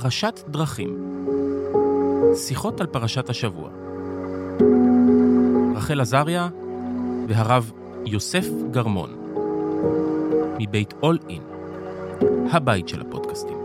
פרשת דרכים. שיחות על פרשת השבוע. רחל עזריה והרב יוסף גרמון, מבית אול אין, הבית של הפודקאסטים.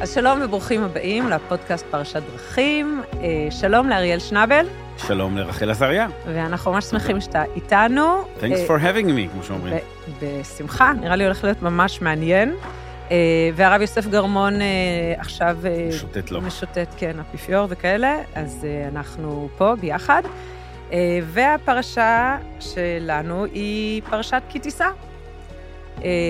אז שלום וברוכים הבאים לפודקאסט פרשת דרכים. אה, שלום לאריאל שנבל, שלום לרחל עזריה. ואנחנו ממש שמחים שאתה איתנו. Thanks אה, for having me, כמו שאומרים. בשמחה, נראה לי הולך להיות ממש מעניין. אה, והרב יוסף גרמון אה, עכשיו... משוטט לו. משוטט, כן, אפיפיור וכאלה, אז אנחנו פה ביחד. והפרשה שלנו היא פרשת כי תישא.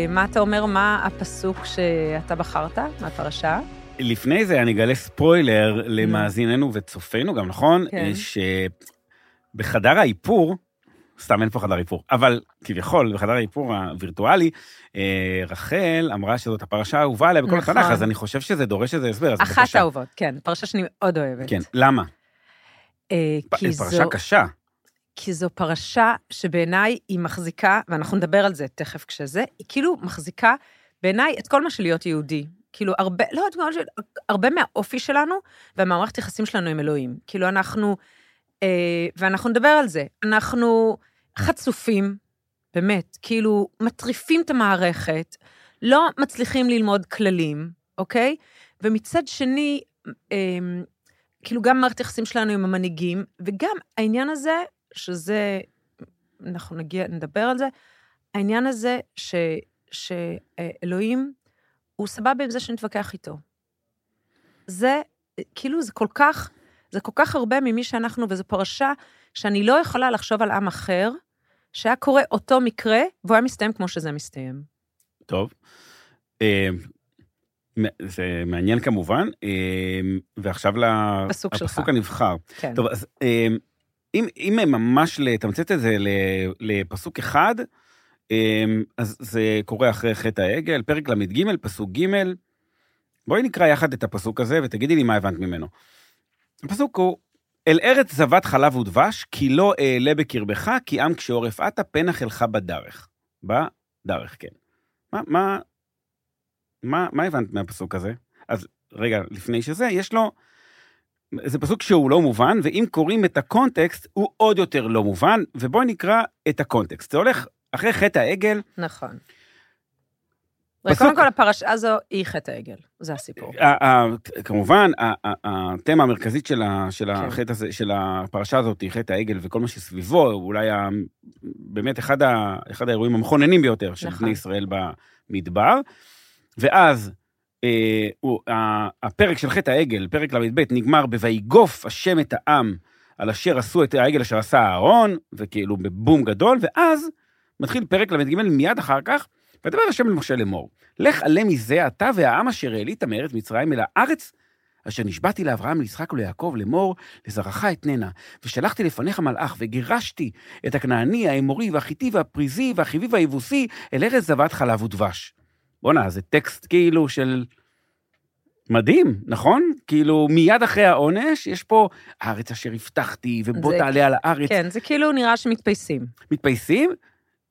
מה אתה אומר, מה הפסוק שאתה בחרת מהפרשה? לפני זה אני אגלה ספוילר למאזיננו וצופינו, גם נכון? כן. שבחדר האיפור, סתם אין פה חדר איפור, אבל כביכול, בחדר האיפור הווירטואלי, אה, רחל אמרה שזאת הפרשה האהובה עליה בכל נכון. התנ"ך, אז אני חושב שזה דורש איזה הסבר, אז אחת בבקשה. האהובות, כן, פרשה שאני מאוד אוהבת. כן, למה? אה, כי פרשה זו, קשה. כי זו פרשה שבעיניי היא מחזיקה, ואנחנו נדבר על זה תכף כשזה, היא כאילו מחזיקה בעיניי את כל מה של להיות יהודי. כאילו, הרבה, לא של- הרבה מהאופי שלנו ומהמערכת יחסים שלנו עם אלוהים. כאילו, אנחנו, אה, ואנחנו נדבר על זה, אנחנו חצופים, באמת, כאילו, מטריפים את המערכת, לא מצליחים ללמוד כללים, אוקיי? ומצד שני, אה, כאילו, גם מערכת היחסים שלנו עם המנהיגים, וגם העניין הזה, שזה, אנחנו נגיע, נדבר על זה, העניין הזה ש, שאלוהים, הוא סבבה עם זה שנתווכח איתו. זה, כאילו, זה כל כך, זה כל כך הרבה ממי שאנחנו, וזו פרשה שאני לא יכולה לחשוב על עם אחר, שהיה קורה אותו מקרה, והוא היה מסתיים כמו שזה מסתיים. טוב. אה, מ- זה מעניין כמובן, אה, ועכשיו פסוק שלך. לפסוק הנבחר. כן. טוב, אז אה, אם, אם ממש לתמצת את זה לפסוק אחד, אז זה קורה אחרי חטא העגל, פרק ל"ג, פסוק ג', בואי נקרא יחד את הפסוק הזה ותגידי לי מה הבנת ממנו. הפסוק הוא, אל ארץ זבת חלב ודבש, כי לא אעלה בקרבך, כי עם כשעורף עתה פן לך בדרך. בדרך, כן. מה, מה, מה, מה הבנת מהפסוק הזה? אז רגע, לפני שזה, יש לו... זה פסוק שהוא לא מובן, ואם קוראים את הקונטקסט, הוא עוד יותר לא מובן, ובואי נקרא את הקונטקסט. זה הולך אחרי חטא העגל, נכון. פסוק- קודם כל, הפרשה הזו היא חטא העגל, זה הסיפור. כמובן, התמה המרכזית של כן. החטא הזה, של הפרשה הזאת, היא חטא העגל וכל מה שסביבו, אולי באמת אחד ה- אחד האירועים המכוננים ביותר של נכון. בני ישראל במדבר. ואז אה, הוא- הפרק של חטא העגל, פרק ל"ב, נגמר ב"ויגוף השם את העם על אשר עשו את העגל אשר עשה אהרון", וכאילו בבום גדול, ואז מתחיל פרק ל"ג מיד אחר כך, ודבר השם אל משה לאמור, לך עלה מזה אתה והעם אשר העלית מארץ מצרים אל הארץ, אשר נשבעתי לאברהם, ליצחק וליעקב לאמור, לזרעך אתננה, ושלחתי לפניך מלאך, וגירשתי את הכנעני, האמורי, והחיטי, והפריזי, והחיבי, והיבוסי, אל ארץ זבת חלב ודבש. בואנה, זה טקסט כאילו של... מדהים, נכון? כאילו, מיד אחרי העונש, יש פה הארץ אשר הבטחתי, ובוא זה- תעלה על הארץ. כן, זה כאילו נראה שמתפייסים. מתפייסים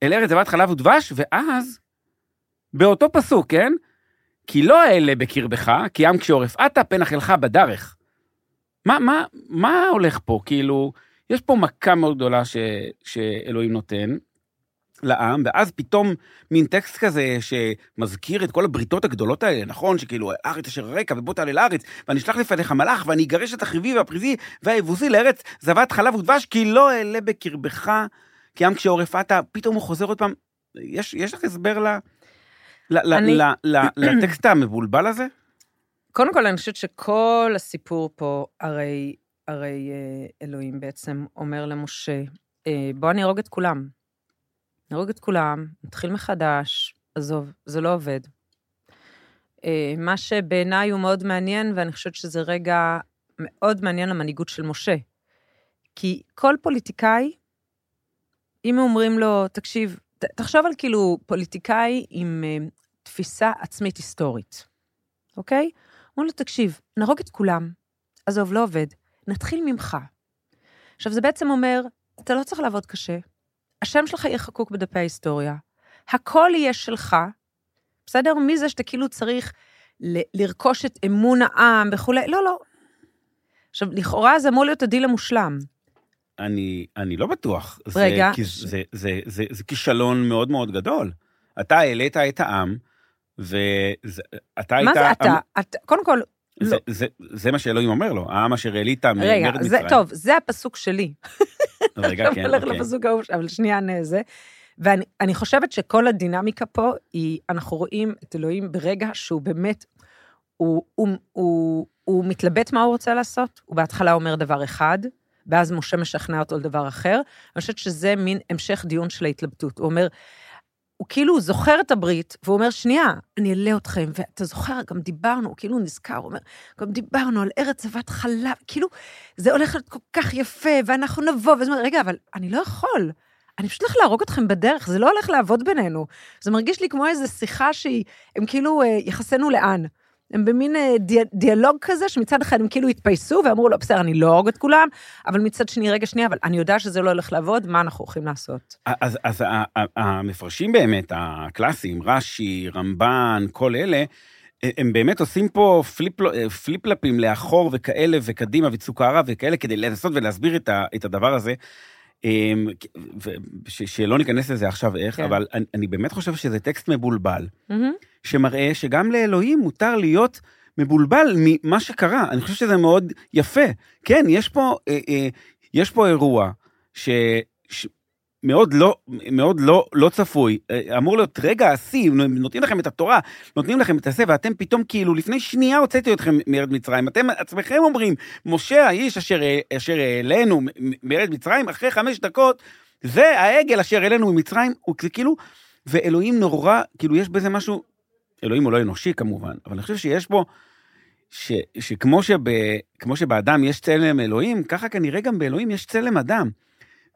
אל ארץ זבת חלב ודבש, ואז, באותו פסוק, כן? כי לא אעלה בקרבך, כי עם כשעורף עתה פן אכלך בדרך. מה, מה, מה הולך פה? כאילו, יש פה מכה מאוד גדולה ש, שאלוהים נותן לעם, ואז פתאום מין טקסט כזה שמזכיר את כל הבריתות הגדולות האלה, נכון? שכאילו, הארץ אשר רקע, ובוא תעלה לארץ, ואני אשלח לפניך מלאך, ואני אגרש את החיבי והפריזי והיבוסי לארץ זבת חלב ודבש, כי לא אעלה בקרבך, כי עם כשעורף עתה, פתאום הוא חוזר עוד פעם. יש, יש לך הסבר ל... ל- ל- אני- ל- ל- לטקסט המבולבל הזה? קודם כל, אני חושבת שכל הסיפור פה, הרי, הרי אה, אלוהים בעצם אומר למשה, אה, בוא אני אהרוג את כולם. נהרוג את כולם, נתחיל מחדש, עזוב, זה לא עובד. אה, מה שבעיניי הוא מאוד מעניין, ואני חושבת שזה רגע מאוד מעניין למנהיגות של משה. כי כל פוליטיקאי, אם אומרים לו, תקשיב, ת, תחשוב על כאילו פוליטיקאי עם אה, תפיסה עצמית היסטורית, אוקיי? אומרים לו, תקשיב, נהרוג את כולם, עזוב, לא עובד, נתחיל ממך. עכשיו, זה בעצם אומר, אתה לא צריך לעבוד קשה. השם שלך יהיה חקוק בדפי ההיסטוריה. הכל יהיה שלך, בסדר? מזה שאתה כאילו צריך ל- לרכוש את אמון העם וכולי, לא, לא. עכשיו, לכאורה זה אמור להיות הדיל המושלם. אני, אני לא בטוח. רגע. זה, זה, זה, זה, זה, זה כישלון מאוד מאוד גדול. אתה העלית את העם, ואתה היית... מה זה אתה? אתה קודם כל, זה, לא. זה, זה מה שאלוהים אומר לו, העם אשר העלית רגע, מארץ זה, מצרים. טוב, זה הפסוק שלי. רגע, כן, הולך אוקיי. לפסוק ההוא, אבל שנייה נזה. ואני אני חושבת שכל הדינמיקה פה היא, אנחנו רואים את אלוהים ברגע שהוא באמת, הוא, הוא, הוא, הוא מתלבט מה הוא רוצה לעשות, הוא בהתחלה אומר דבר אחד, ואז משה משכנע אותו לדבר אחר. אני חושבת שזה מין המשך דיון של ההתלבטות. הוא אומר, הוא כאילו זוכר את הברית, והוא אומר, שנייה, אני אעלה אתכם, ואתה זוכר, גם דיברנו, הוא כאילו נזכר, הוא אומר, גם דיברנו על ארץ זבת חלב, כאילו, זה הולך להיות כל כך יפה, ואנחנו נבוא, וזה אומר, רגע, אבל אני לא יכול. אני פשוט הולך להרוג אתכם בדרך, זה לא הולך לעבוד בינינו. זה מרגיש לי כמו איזו שיחה שהיא, הם כאילו, אה, יחסנו לאן. הם במין אה, די, דיאלוג כזה, שמצד אחד הם כאילו התפייסו ואמרו, לא, בסדר, אני לא אהרוג את כולם, אבל מצד שני, רגע, שנייה, אבל אני יודע שזה לא הולך לעבוד, מה אנחנו הולכים לעשות? אז, אז המפרשים באמת, הקלאסיים, רש"י, רמב"ן, כל אלה, הם באמת עושים פה פליפ, פליפלפים לאחור וכאלה וקדימה וצוקרה וכאלה, כדי לנסות ולהסביר את הדבר הזה. אמ, שלא ניכנס לזה עכשיו איך, כן. אבל אני, אני באמת חושב שזה טקסט מבולבל, מהמם. שמראה שגם לאלוהים מותר להיות מבולבל ממה שקרה. אני חושב שזה מאוד יפה. כן, יש פה, אה, אה, יש פה אירוע ש... ש... מאוד לא, מאוד לא, לא צפוי, אה, אמור להיות רגע השיא, נותנים לכם את התורה, נותנים לכם את הזה, ואתם פתאום כאילו, לפני שנייה הוצאתי אתכם מארץ מצרים, אתם עצמכם אומרים, משה האיש אשר, אשר העלינו מארץ מצרים, אחרי חמש דקות, זה העגל אשר העלינו ממצרים, הוא כאילו, ואלוהים נורא, כאילו יש בזה משהו, אלוהים הוא לא אנושי כמובן, אבל אני חושב שיש בו, ש, שכמו שב, כמו שבאדם יש צלם אלוהים, ככה כנראה גם באלוהים יש צלם אדם.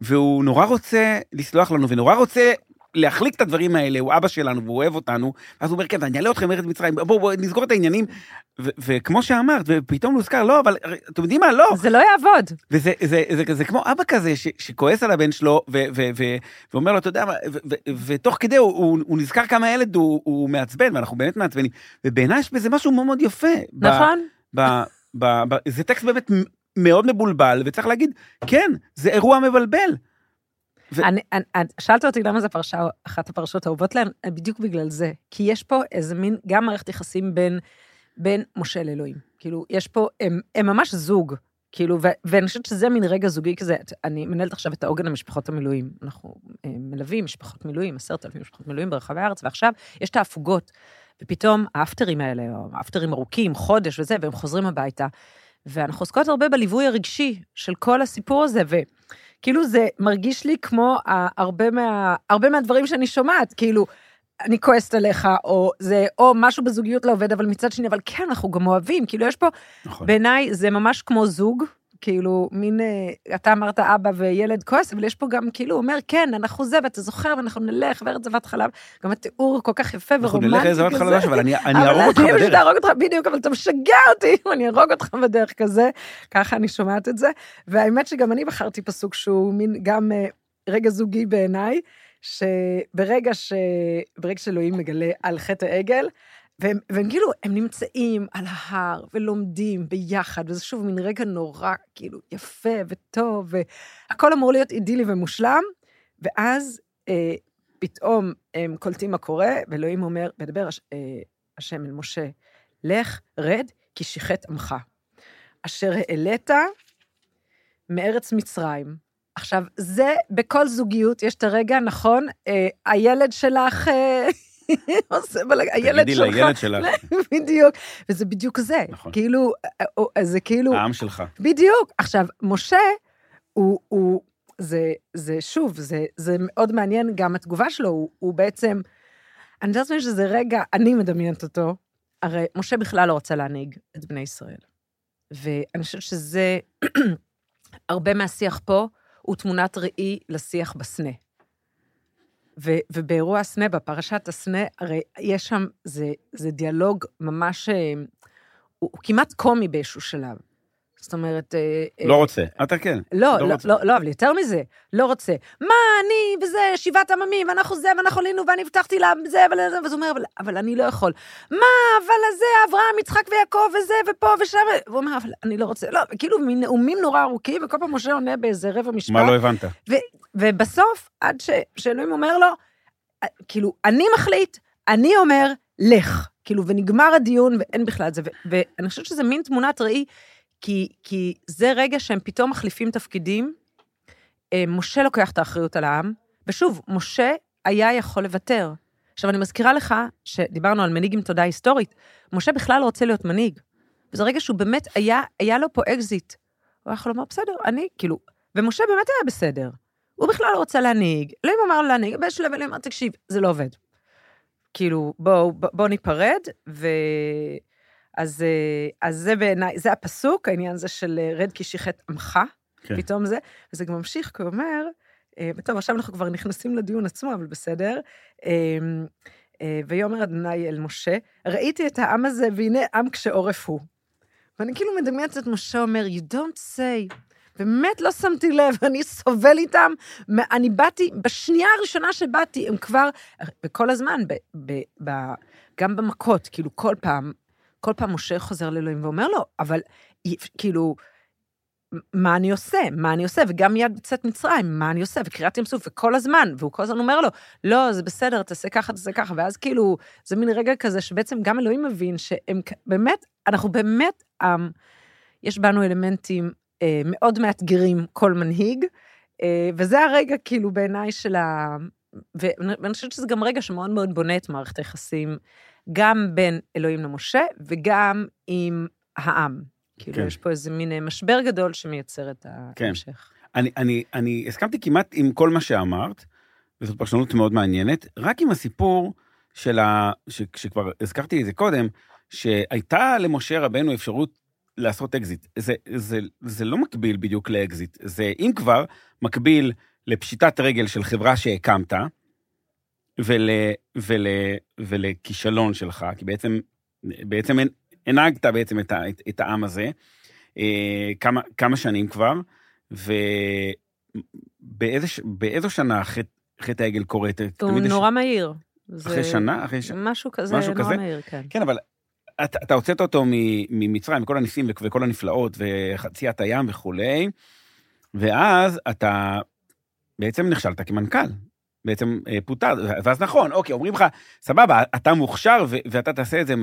והוא נורא רוצה לסלוח לנו, ונורא רוצה להחליק את הדברים האלה, הוא אבא שלנו והוא אוהב אותנו, אז הוא אומר, כן, אני אעלה אתכם מארץ מצרים, בואו בוא, נסגור את העניינים. וכמו שאמרת, ופתאום נוזכר, לא, אבל אתם יודעים מה, לא. זה לא יעבוד. וזה זה, זה, זה, זה כמו אבא כזה ש, שכועס על הבן שלו, ו, ו, ו, ואומר לו, אתה יודע מה, ותוך כדי הוא, הוא, הוא נזכר כמה הילד הוא, הוא מעצבן, ואנחנו באמת מעצבנים. ובעיניי יש בזה משהו מאוד מאוד יפה. ב- נכון? ב, ב, ב, זה טקסט באמת מאוד מבולבל, וצריך להגיד, כן, זה אירוע מבלבל. ו- אני, אני, אני- שאלת אותי למה זו פרשה, אחת הפרשות האהובות להן, בדיוק בגלל זה. כי יש פה איזה מין, גם מערכת יחסים בין, בין משה לאלוהים. כאילו, יש פה, הם, הם ממש זוג. כאילו, ו, ואני חושבת שזה מין רגע זוגי כזה, אני מנהלת עכשיו את העוגן למשפחות המילואים. אנחנו אה, מלווים משפחות מילואים, עשרת אלפים משפחות מילואים ברחבי הארץ, ועכשיו יש את ההפוגות, ופתאום האפטרים האלה, האפטרים ארוכים, חודש וזה, והם חוזרים הביתה. ואנחנו עוסקות הרבה בליווי הרגשי של כל הסיפור הזה, וכאילו זה מרגיש לי כמו הרבה, מה, הרבה מהדברים שאני שומעת, כאילו, אני כועסת עליך, או זה, או משהו בזוגיות לא עובד, אבל מצד שני, אבל כן, אנחנו גם אוהבים, כאילו, יש פה, נכון. בעיניי זה ממש כמו זוג, כאילו, מין, אה, אתה אמרת אבא וילד כועס, אבל יש פה גם, כאילו, הוא אומר, כן, אנחנו זה, ואתה זוכר, ואנחנו נלך, וארץ זבת חלב, גם התיאור כל כך יפה אנחנו ורומנטי נלך לאיזה כזה. חדש, אבל אני אני אבל אהרוג אותך אני פשוט בדרך. אהרוג אותך, בדיוק, אבל אתה משגע אותי אם אני אהרוג אותך בדרך כזה, ככה אני שומעת את זה. והאמת שגם אני בחרתי פסוק שהוא מין גם אה, רגע זוגי בעיניי, שברגע ש... ברגע שאלוהים מגלה על חטא העגל, והם, והם כאילו, הם נמצאים על ההר ולומדים ביחד, וזה שוב מין רגע נורא, כאילו, יפה וטוב, והכל אמור להיות אידילי ומושלם, ואז אה, פתאום הם קולטים מה קורה, ואלוהים אומר, מדבר הש, אה, השם אל משה, לך, רד, כי שיחת עמך. אשר העלית מארץ מצרים. עכשיו, זה, בכל זוגיות יש את הרגע, נכון? אה, הילד שלך אה, עושה בלגן, הילד תגידי שלך, לילד שלך, בדיוק, וזה בדיוק זה. נכון. כאילו, אה, אה, זה כאילו, העם שלך. בדיוק. עכשיו, משה, הוא, הוא זה, זה שוב, זה, זה מאוד מעניין, גם התגובה שלו, הוא, הוא בעצם, אני יודעת שזה רגע, אני מדמיינת אותו, הרי משה בכלל לא רוצה להנהיג את בני ישראל. ואני חושבת שזה, הרבה מהשיח פה הוא תמונת ראי לשיח בסנה. ו, ובאירוע הסנה, בפרשת הסנה, הרי יש שם, זה, זה דיאלוג ממש, אה, הוא, הוא כמעט קומי באיזשהו שלב. זאת אומרת... אה, לא אה, רוצה. אתה כן. לא, לא לא. לא, לא, אבל יותר מזה, לא רוצה. מה, אני וזה, שבעת עממים, ואנחנו זה, ואנחנו עלינו, ואני הבטחתי לה זה, אבל זה, ואז הוא אומר, אבל, אבל אני לא יכול. מה, אבל זה, אברהם, יצחק ויעקב, וזה, ופה ושם, והוא אומר, אבל אני לא רוצה. לא, כאילו, מין נאומים נורא ארוכים, וכל פעם משה עונה באיזה רבע משפט. מה לא הבנת? ובסוף, עד ש, שאלוהים אומר לו, כאילו, אני מחליט, אני אומר, לך. כאילו, ונגמר הדיון, ואין בכלל זה. ואני חושבת שזה מין תמונת ראי, כי, כי זה רגע שהם פתאום מחליפים תפקידים. אה, משה לוקח את האחריות על העם, ושוב, משה היה יכול לוותר. עכשיו, אני מזכירה לך, שדיברנו על מנהיג עם תודעה היסטורית, משה בכלל לא רוצה להיות מנהיג. וזה רגע שהוא באמת, היה, היה לו פה אקזיט. הוא היה יכול לומר, בסדר, אני, כאילו, ומשה באמת היה בסדר. הוא בכלל לא רוצה להנהיג, אלוהים אמר לו להנהיג, באיזשהו שלב אלוהים אמר, תקשיב, זה לא עובד. כאילו, בואו בוא, ניפרד, ו... אז, אה, אז זה בעיניי, זה הפסוק, העניין הזה של אה, רד כי שיחת עמך, כן. פתאום זה, וזה גם ממשיך, כי הוא אומר, אה, טוב, עכשיו אנחנו כבר נכנסים לדיון עצמו, אבל בסדר. ויאמר אדוני אל משה, ראיתי את העם הזה, והנה עם כשעורף הוא. ואני כאילו מדמיינת את משה אומר, you don't say, באמת לא שמתי לב, אני סובל איתם. אני באתי, בשנייה הראשונה שבאתי, הם כבר, וכל הזמן, ב, ב, ב, גם במכות, כאילו כל פעם, כל פעם משה חוזר לאלוהים ואומר לו, אבל אי- כאילו, מה אני עושה? מה אני עושה? וגם מיד בצאת מצרים, מה אני עושה? וקריאת ים סוף, וכל הזמן, והוא כל הזמן אומר לו, לא, זה בסדר, תעשה ככה, תעשה ככה, ואז כאילו, זה מין רגע כזה שבעצם גם אלוהים מבין שהם באמת, אנחנו באמת, um, יש בנו אלמנטים מאוד מאתגרים, כל מנהיג, אה, וזה הרגע כאילו בעיניי של ה... ואני חושבת שזה גם רגע שמאוד מאוד בונה את מערכת היחסים, גם בין אלוהים למשה וגם עם העם. כאילו, כן. יש פה איזה מין אה, משבר גדול שמייצר את כן. ההמשך. אני, אני, אני הסכמתי כמעט עם כל מה שאמרת, וזאת פרשנות מאוד מעניינת, רק עם הסיפור של ה... ש, שכבר הזכרתי את זה קודם, שהייתה למשה רבנו אפשרות לעשות אקזיט. זה, זה, זה לא מקביל בדיוק לאקזיט, זה אם כבר מקביל לפשיטת רגל של חברה שהקמת, ול, ול, ולכישלון שלך, כי בעצם, בעצם הנ- הנהגת בעצם את, ה, את, את העם הזה, אה, כמה, כמה שנים כבר, ובאיזו שנה חטא חטא העגל קורה? הוא תמיד יש- נורא מהיר. אחרי זה שנה? אחרי ש... משהו כזה, משהו נורא כזה? מהיר, כן. כן, אבל אתה, אתה הוצאת אותו ממצרים, מכל הניסים וכ- וכל הנפלאות, וחציית הים וכולי, ואז אתה בעצם נכשלת כמנכ"ל. בעצם אה, פוטר, ואז נכון, אוקיי, אומרים לך, סבבה, אתה מוכשר ו- ואתה תעשה את זה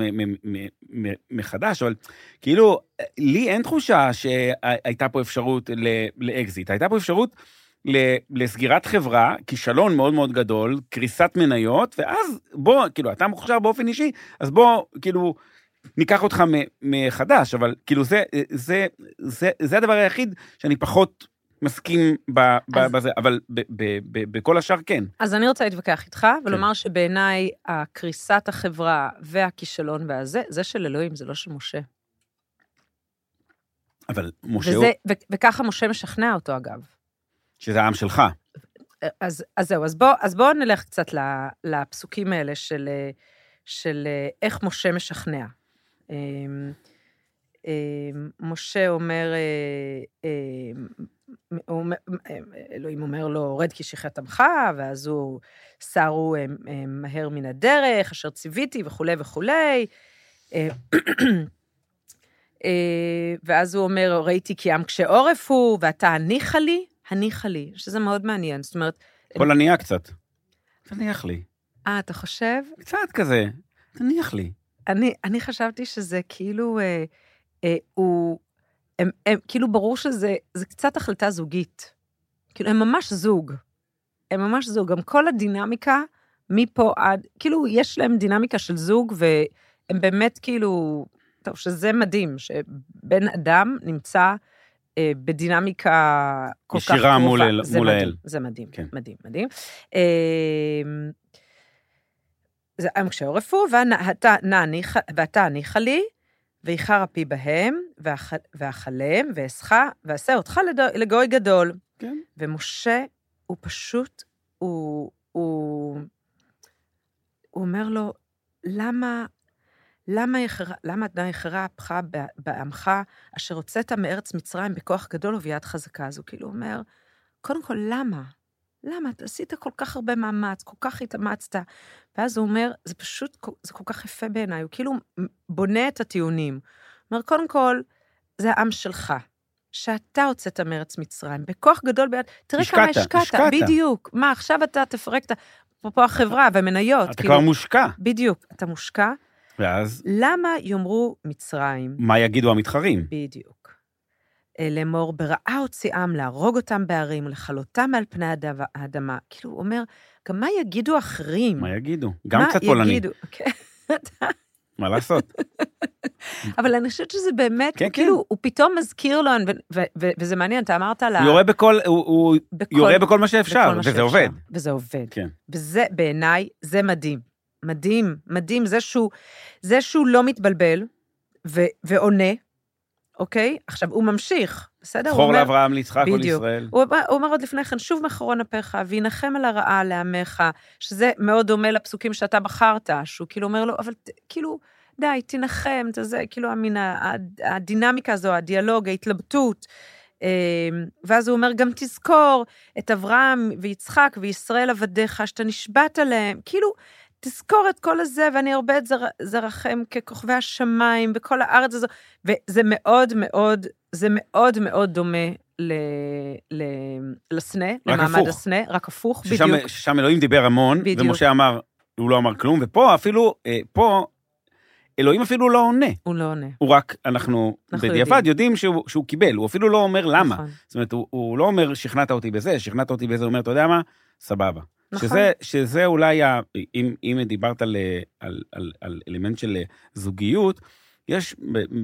מחדש, אבל כאילו, לי אין תחושה שהייתה פה אפשרות לאקזיט, הייתה פה אפשרות לסגירת חברה, כישלון מאוד מאוד גדול, קריסת מניות, ואז בוא, כאילו, אתה מוכשר באופן אישי, אז בוא, כאילו, ניקח אותך מחדש, אבל כאילו זה, זה, זה, זה הדבר היחיד שאני פחות מסכים ב, ב, אז- בזה, אבל ב, ב, ב, בכל השאר כן. אז אני רוצה להתווכח איתך, כן. ולומר שבעיניי הקריסת החברה והכישלון והזה, זה של אלוהים, זה לא של משה. אבל משה הוא, וזה, ו- וככה משה משכנע אותו, אגב. שזה העם שלך. אז, אז זהו, אז בואו אז בוא נלך קצת לפסוקים האלה של, אה, של אה, איך משה משכנע. אמ, אמ, משה אומר, אה, הוא אומר- אלוהים אומר לו, רד כי שיחת עמך, ואז הוא, סרו אה, אה, מהר מן הדרך, אשר ציוויתי וכולי וכולי. אה, אה, ואז הוא אומר, ראיתי כי עם כשעורף הוא, ואתה הניחה לי, הניחה לי, שזה מאוד מעניין. זאת אומרת, יכול להניע קצת. תניח לי. אה, אתה חושב? קצת כזה, תניח לי. אני, אני חשבתי שזה כאילו, אה, אה, הוא, הם, הם, כאילו ברור שזה זה קצת החלטה זוגית. כאילו, הם ממש זוג. הם ממש זוג. גם כל הדינמיקה, מפה עד, כאילו, יש להם דינמיקה של זוג, והם באמת כאילו, טוב, שזה מדהים, שבן אדם נמצא אה, בדינמיקה כל כך קרובה. ישירה מול מול האל. זה מדהים, כן. מדהים, מדהים. אה, זה ואתה נעניך- ואתה הניחה לי, ואיחר אפי בהם, ואכ- ואכלם, ואסחה, ואעשה אותך לגוי גדול. כן. ומשה, הוא פשוט, הוא, הוא, הוא אומר לו, למה, למה יחרה- למה עתה יחרה אפך בעמך, אשר הוצאת מארץ מצרים בכוח גדול וביד חזקה? אז הוא כאילו אומר, קודם כל, למה? למה? אתה עשית כל כך הרבה מאמץ, כל כך התאמצת. ואז הוא אומר, זה פשוט, זה כל כך יפה בעיניי, הוא כאילו בונה את הטיעונים. אומר, קודם כל, זה העם שלך, שאתה הוצאת מארץ מצרים, בכוח גדול ביד, תראה כמה השקעת, השקעת. בדיוק. מה, עכשיו אתה תפרק את ה... אפרופו החברה והמניות. אתה כבר מושקע. בדיוק, אתה מושקע. ואז, למה יאמרו מצרים? מה יגידו המתחרים? בדיוק. אה, לאמור, ברעה הוציאם, להרוג אותם בערים, לכלותם מעל פני האדמה. כאילו, הוא אומר, גם מה יגידו אחרים? מה יגידו? גם מה קצת פולני, יגידו? כן. מה לעשות? אבל אני חושבת שזה באמת, כן, הוא כן. כאילו, הוא פתאום מזכיר לו, ו- ו- ו- וזה מעניין, אתה אמרת על ה... הוא יורה בכל, הוא- הוא בכל- יורה בכל מה שאפשר, בכל מה וזה שאפשר. עובד. וזה עובד. כן. וזה, בעיניי, זה מדהים. מדהים, מדהים, זה שהוא, זה שהוא לא מתבלבל ו- ועונה, אוקיי? עכשיו, הוא ממשיך, בסדר? זכור לאברהם, ליצחק. ולישראל. הוא הוא אומר עוד לפני כן, שוב מחרון אפיך, וינחם על הרעה לעמך, שזה מאוד דומה לפסוקים שאתה בחרת, שהוא כאילו אומר לו, אבל כאילו, די, תנחם, אתה זה, כאילו, המין, הדינמיקה הזו, הדיאלוג, ההתלבטות. אמ, ואז הוא אומר, גם תזכור את אברהם ויצחק וישראל עבדיך, שאתה נשבעת להם, כאילו, תזכור את כל הזה, ואני ארבה את זר, זרעכם ככוכבי השמיים בכל הארץ הזו. וזה מאוד מאוד, זה מאוד מאוד דומה ל, ל, לסנה, למעמד הפוך. הסנה, רק הפוך, ששם, בדיוק. ששם אלוהים דיבר המון, בדיוק. ומשה אמר, הוא לא אמר כלום, ופה אפילו, אה, פה, אלוהים אפילו לא עונה. הוא לא עונה. הוא רק, אנחנו, אנחנו בדיעבד יודעים. יודעים שהוא, שהוא קיבל, הוא אפילו לא אומר למה. נכון. זאת אומרת, הוא, הוא לא אומר, שכנעת אותי בזה, שכנעת אותי בזה, הוא אומר, אתה יודע מה? סבבה. נכון. שזה, שזה אולי, ה, אם, אם דיברת על, על, על, על אלמנט של זוגיות, יש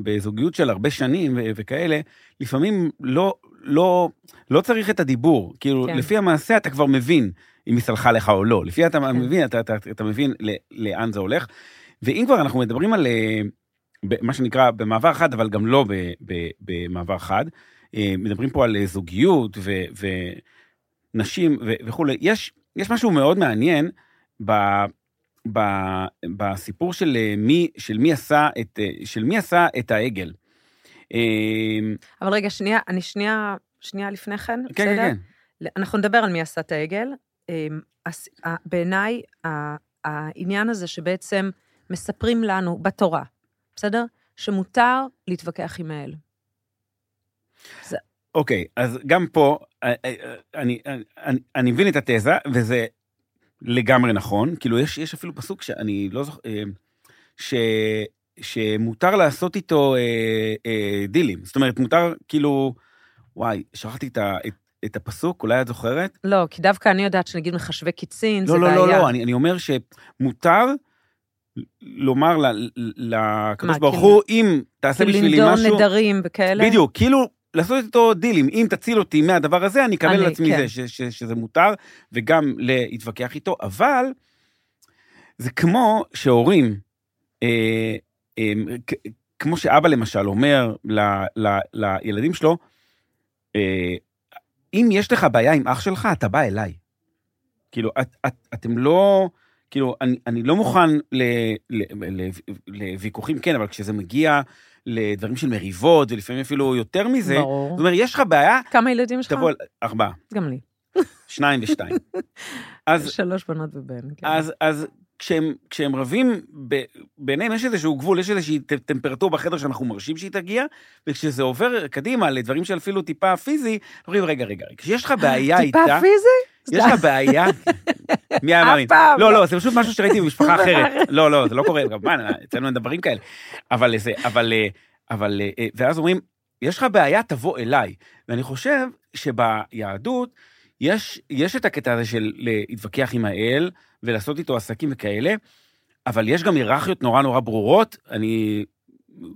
בזוגיות של הרבה שנים ו- וכאלה, לפעמים לא, לא, לא צריך את הדיבור. כאילו, כן. כן. לפי המעשה אתה כבר מבין אם היא סלחה לך או לא. לפי אתה כן. מבין, אתה, אתה, אתה מבין ל- לאן זה הולך. ואם כבר אנחנו מדברים על אה, מה שנקרא במעבר חד, אבל גם לא במעבר חד, אה, מדברים פה על אה, זוגיות ו- ונשים ו- וכולי, יש, יש משהו מאוד מעניין ב, ב, בסיפור של מי, של מי עשה את, של מי עשה את העגל. אבל רגע, שנייה, אני שנייה, שנייה לפני כן, כן, בסדר? כן, כן. אנחנו נדבר על מי עשה את העגל. בעיניי, העניין הזה שבעצם מספרים לנו בתורה, בסדר? שמותר להתווכח עם האל. אוקיי, אז גם פה, אה, אה, אני, אני, אני מבין את התזה, וזה לגמרי נכון. כאילו, יש, יש אפילו פסוק שאני לא זוכר, אה, ש, שמותר לעשות איתו אה, אה, דילים. זאת אומרת, מותר, כאילו, וואי, שכחתי את, ה, את, את הפסוק, אולי את זוכרת? לא, כי דווקא אני יודעת שנגיד מחשבי קיצין, זה לא, לא, בעיה. לא, לא, אני, אני אומר שמותר לומר לקדוש ברוך כאילו- הוא, אם תעשה כאילו בשבילי משהו... נדרים וכאלה. בדיוק, כאילו לעשות איתו דילים, אם תציל אותי מהדבר הזה, אני אקבל על עצמי כן. זה, ש, ש, שזה מותר, וגם להתווכח איתו, אבל זה כמו שהורים, אה, אה, כמו שאבא למשל אומר ל, ל, לילדים שלו, אה, אם יש לך בעיה עם אח שלך, אתה בא אליי. כאילו, את, את, אתם לא, כאילו, אני, אני לא מוכן ל, ל, ל, לוויכוחים, כן, אבל כשזה מגיע לדברים של מריבות, ולפעמים אפילו יותר מזה, ברור. זאת אומרת, יש לך בעיה, כמה ילדים שלך? תבוא, על- ארבעה, גם לי. שניים ושתיים. אז, שלוש בנות ובן. כן. אז, אז כשהם, כשהם רבים, ב, ביניהם יש איזשהו גבול, יש איזושהי טמפרטורה בחדר שאנחנו מרשים שהיא תגיע, וכשזה עובר קדימה לדברים שאפילו טיפה פיזי, אומרים, רגע, רגע, רגע, כשיש לך בעיה איתה, טיפה פיזי? יש לך בעיה, מי היה מאמין? לא, לא. לא, זה פשוט משהו שראיתי במשפחה אחרת. לא, לא, זה לא קורה, גם מה, אצלנו אין דברים כאלה. אבל זה, אבל, אה, אבל, אה, ואז אומרים, יש לך בעיה, תבוא אליי. ואני חושב שביהדות, יש, יש את הקטע הזה של להתווכח עם האל ולעשות איתו עסקים וכאלה, אבל יש גם היררכיות נורא נורא ברורות. אני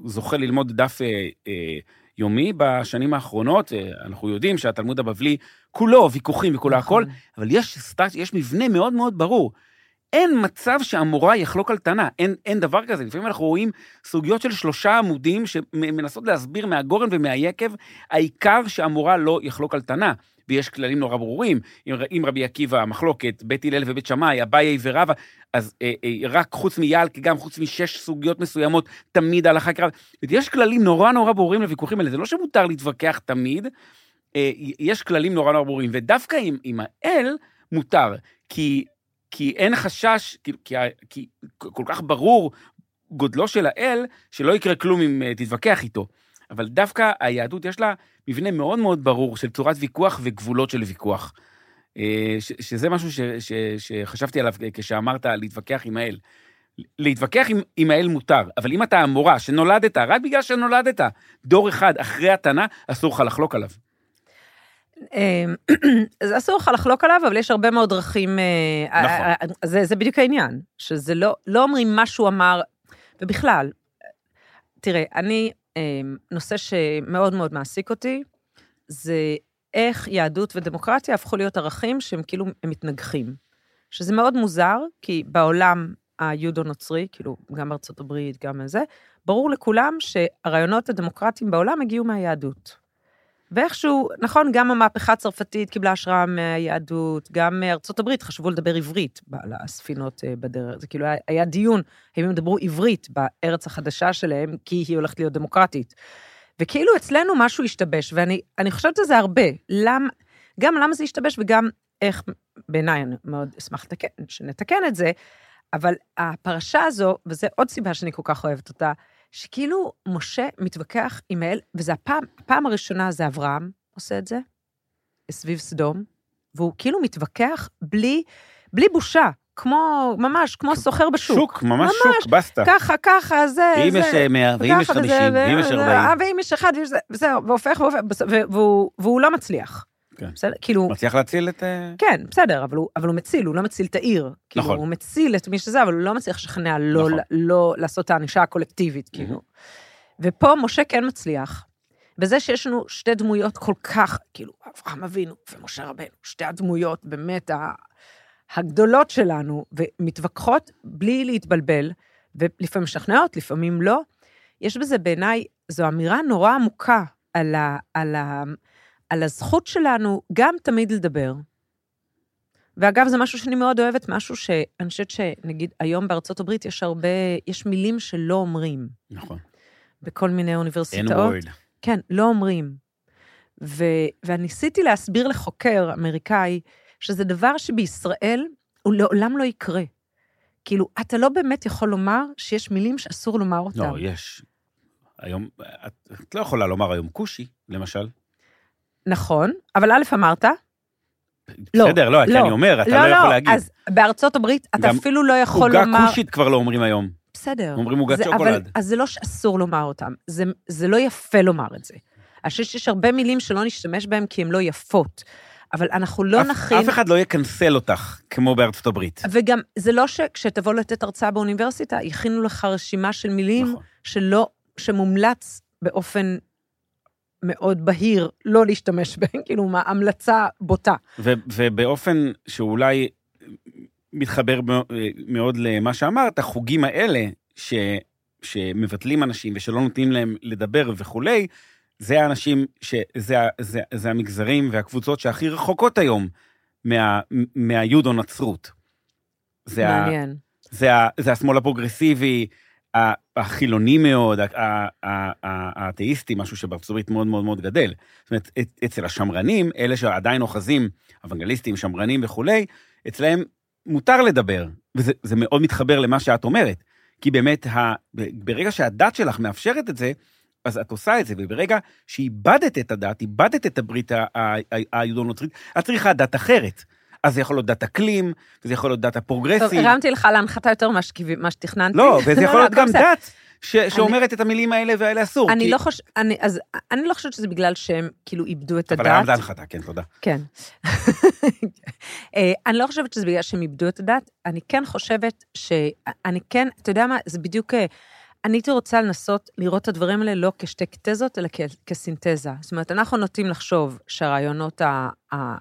זוכה ללמוד דף אה, אה, יומי בשנים האחרונות, אה, אנחנו יודעים שהתלמוד הבבלי כולו ויכוחים וכולו הכל, נכון. אבל יש סטאצ, יש מבנה מאוד מאוד ברור. אין מצב שהמורה יחלוק על תנא, אין, אין דבר כזה. לפעמים אנחנו רואים סוגיות של שלושה עמודים שמנסות להסביר מהגורן ומהיקב, העיקר שהמורה לא יחלוק על תנא. ויש כללים נורא ברורים. אם, אם רבי עקיבא, המחלוקת, בית הלל ובית שמאי, אביי ורבא, אז אה, אה, רק חוץ מיעלקי, גם חוץ משש סוגיות מסוימות, תמיד הלכה קרב. יש כללים נורא נורא ברורים לוויכוחים האלה. זה לא שמותר להתווכח תמיד, אה, יש כללים נורא נורא ברורים. ודווקא עם, עם האל מותר, כי, כי אין חשש, כי, כי, כל כך ברור גודלו של האל, שלא יקרה כלום אם אה, תתווכח איתו. אבל דווקא היהדות יש לה מבנה מאוד מאוד ברור של צורת ויכוח וגבולות של ויכוח. אה, שזה משהו ש, ש, שחשבתי עליו כשאמרת להתווכח עם האל. להתווכח עם, עם האל מותר, אבל אם אתה המורה שנולדת, רק בגלל שנולדת, דור אחד אחרי התנא, אסור לך לחלוק עליו. אמ, זה אסור לך לחלוק עליו, אבל יש הרבה מאוד דרכים... אה, נכון. אה, זה, זה בדיוק העניין, שזה לא, לא אומרים מה שהוא אמר, ובכלל, תראה, אני, אמ, נושא שמאוד מאוד מעסיק אותי, זה איך יהדות ודמוקרטיה הפכו להיות ערכים שהם כאילו, הם מתנגחים. שזה מאוד מוזר, כי בעולם היהודו-נוצרי, כאילו, גם בארצות הברית, גם זה, ברור לכולם שהרעיונות הדמוקרטיים בעולם הגיעו מהיהדות. ואיכשהו, נכון, גם המהפכה הצרפתית קיבלה השראה מהיהדות, גם ארצות הברית חשבו לדבר עברית על הספינות אה, בדרך. זה כאילו היה, היה דיון, האם הם ידברו עברית בארץ החדשה שלהם, כי היא הולכת להיות דמוקרטית. וכאילו אצלנו משהו השתבש, ואני חושבת על זה הרבה. למ, גם למה זה השתבש וגם איך, בעיניי, אני מאוד אשמח לתקן, שנתקן את זה, אבל הפרשה הזו, וזו עוד סיבה שאני כל כך אוהבת אותה, שכאילו משה מתווכח עם האל, וזה הפעם, הפעם הראשונה זה אברהם עושה את זה, סביב סדום, והוא כאילו מתווכח בלי, בלי בושה, כמו, ממש, כמו סוחר בשוק. שוק, ממש, ממש שוק, בסטה. ככה, ככה, זה, ואם זה. יש 100, ואם יש 50, ואם יש 40. ואם יש אחד, וזהו, והופך, והופך, והוא, והוא לא מצליח. כן. בסדר? כאילו... מצליח להציל את... אה, כן, בסדר, אבל הוא, אבל הוא מציל, הוא לא מציל את העיר. כאילו, נכון. הוא מציל את מי שזה, אבל הוא לא מצליח לשכנע לא, נכון. לא לעשות את הענישה הקולקטיבית, כאילו. ופה משה כן מצליח. וזה שיש לנו שתי דמויות כל כך, כאילו, אברהם אבינו ומשה רבנו, שתי הדמויות באמת הגדולות שלנו, ומתווכחות בלי להתבלבל, ולפעמים משכנעות, לפעמים לא. יש בזה בעיניי, זו אמירה נורא עמוקה על, ה, על, ה, על הזכות שלנו גם תמיד לדבר. ואגב, זה משהו שאני מאוד אוהבת, משהו שאני חושבת שנגיד היום בארצות הברית יש הרבה, יש מילים שלא אומרים נכון. בכל מיני אוניברסיטאות. N-word. כן, לא אומרים. ו, וניסיתי להסביר לחוקר אמריקאי שזה דבר שבישראל הוא לעולם לא יקרה. כאילו, אתה לא באמת יכול לומר שיש מילים שאסור לומר אותם. לא, יש. היום, את, את לא יכולה לומר היום כושי, למשל. נכון, אבל א', אמרת, לא, בסדר, לא, כי לא. אני אומר, אתה לא, לא, יכול לא, להגיד. אז בארצות הברית אתה אפילו לא יכול עוגה לומר... כושית כבר לא אומרים היום. בסדר. אומרים עוגת שוקולד. אבל, אז זה לא שאסור לומר אותם, זה, זה לא יפה לומר את זה. אני חושבת שיש הרבה מילים שלא נשתמש בהן כי הן לא יפות, אבל אנחנו לא אף- נכין... אף אחד לא יקנסל אותך, כמו בארצות הברית. וגם, זה לא שכשתבוא לתת הרצאה באוניברסיטה, יכינו לך רשימה של מילים נכון. שלא, שמומלץ באופן מאוד בהיר לא להשתמש בהן, כאילו, מה, המלצה בוטה. ו- ובאופן שאולי מתחבר מא- מאוד למה שאמרת, החוגים האלה, ש- שמבטלים אנשים ושלא נותנים להם לדבר וכולי, זה האנשים, שזה ה- זה, זה המגזרים והקבוצות שהכי רחוקות היום מה, מהיודו-נצרות. זה, ה- מעניין. זה, ה- זה השמאל הפרוגרסיבי, החילוני מאוד, האתאיסטי, משהו שבארצות הברית מאוד מאוד מאוד גדל. זאת אומרת, אצל השמרנים, אלה שעדיין אוחזים, אוונגליסטים, שמרנים וכולי, אצלהם מותר לדבר, וזה זה מאוד מתחבר למה שאת אומרת. כי באמת, ה, ברגע שהדת שלך מאפשרת את זה, אז את עושה את זה, וברגע שאיבדת את הדת, איבדת את הברית היהודו-נוצרית, את צריכה דת אחרת. אז זה יכול להיות דת אקלים, וזה יכול להיות דת טוב, הפרוגרסי. הרמתי לך להנחתה יותר ממה שתכננתי. לא, וזה יכול להיות הכל גם. דת ש- שאומרת את המילים האלה והאלה אסור. אני כי- לא חושבת, אני, אז אני לא חושבת שזה בגלל שהם כאילו איבדו את אבל הרמת הדת. להנחתה, כן, תודה. כן. אה, אני לא חושבת שזה בגלל שהם איבדו את הדת, אני כן חושבת שאני כן, אתה יודע מה, זה בדיוק, אה, אני הייתי רוצה לנסות לראות את הדברים האלה לא כשתי תזות, אלא כ- כסינתזה. זאת אומרת, אנחנו נוטים לחשוב שהרעיונות ה- ה-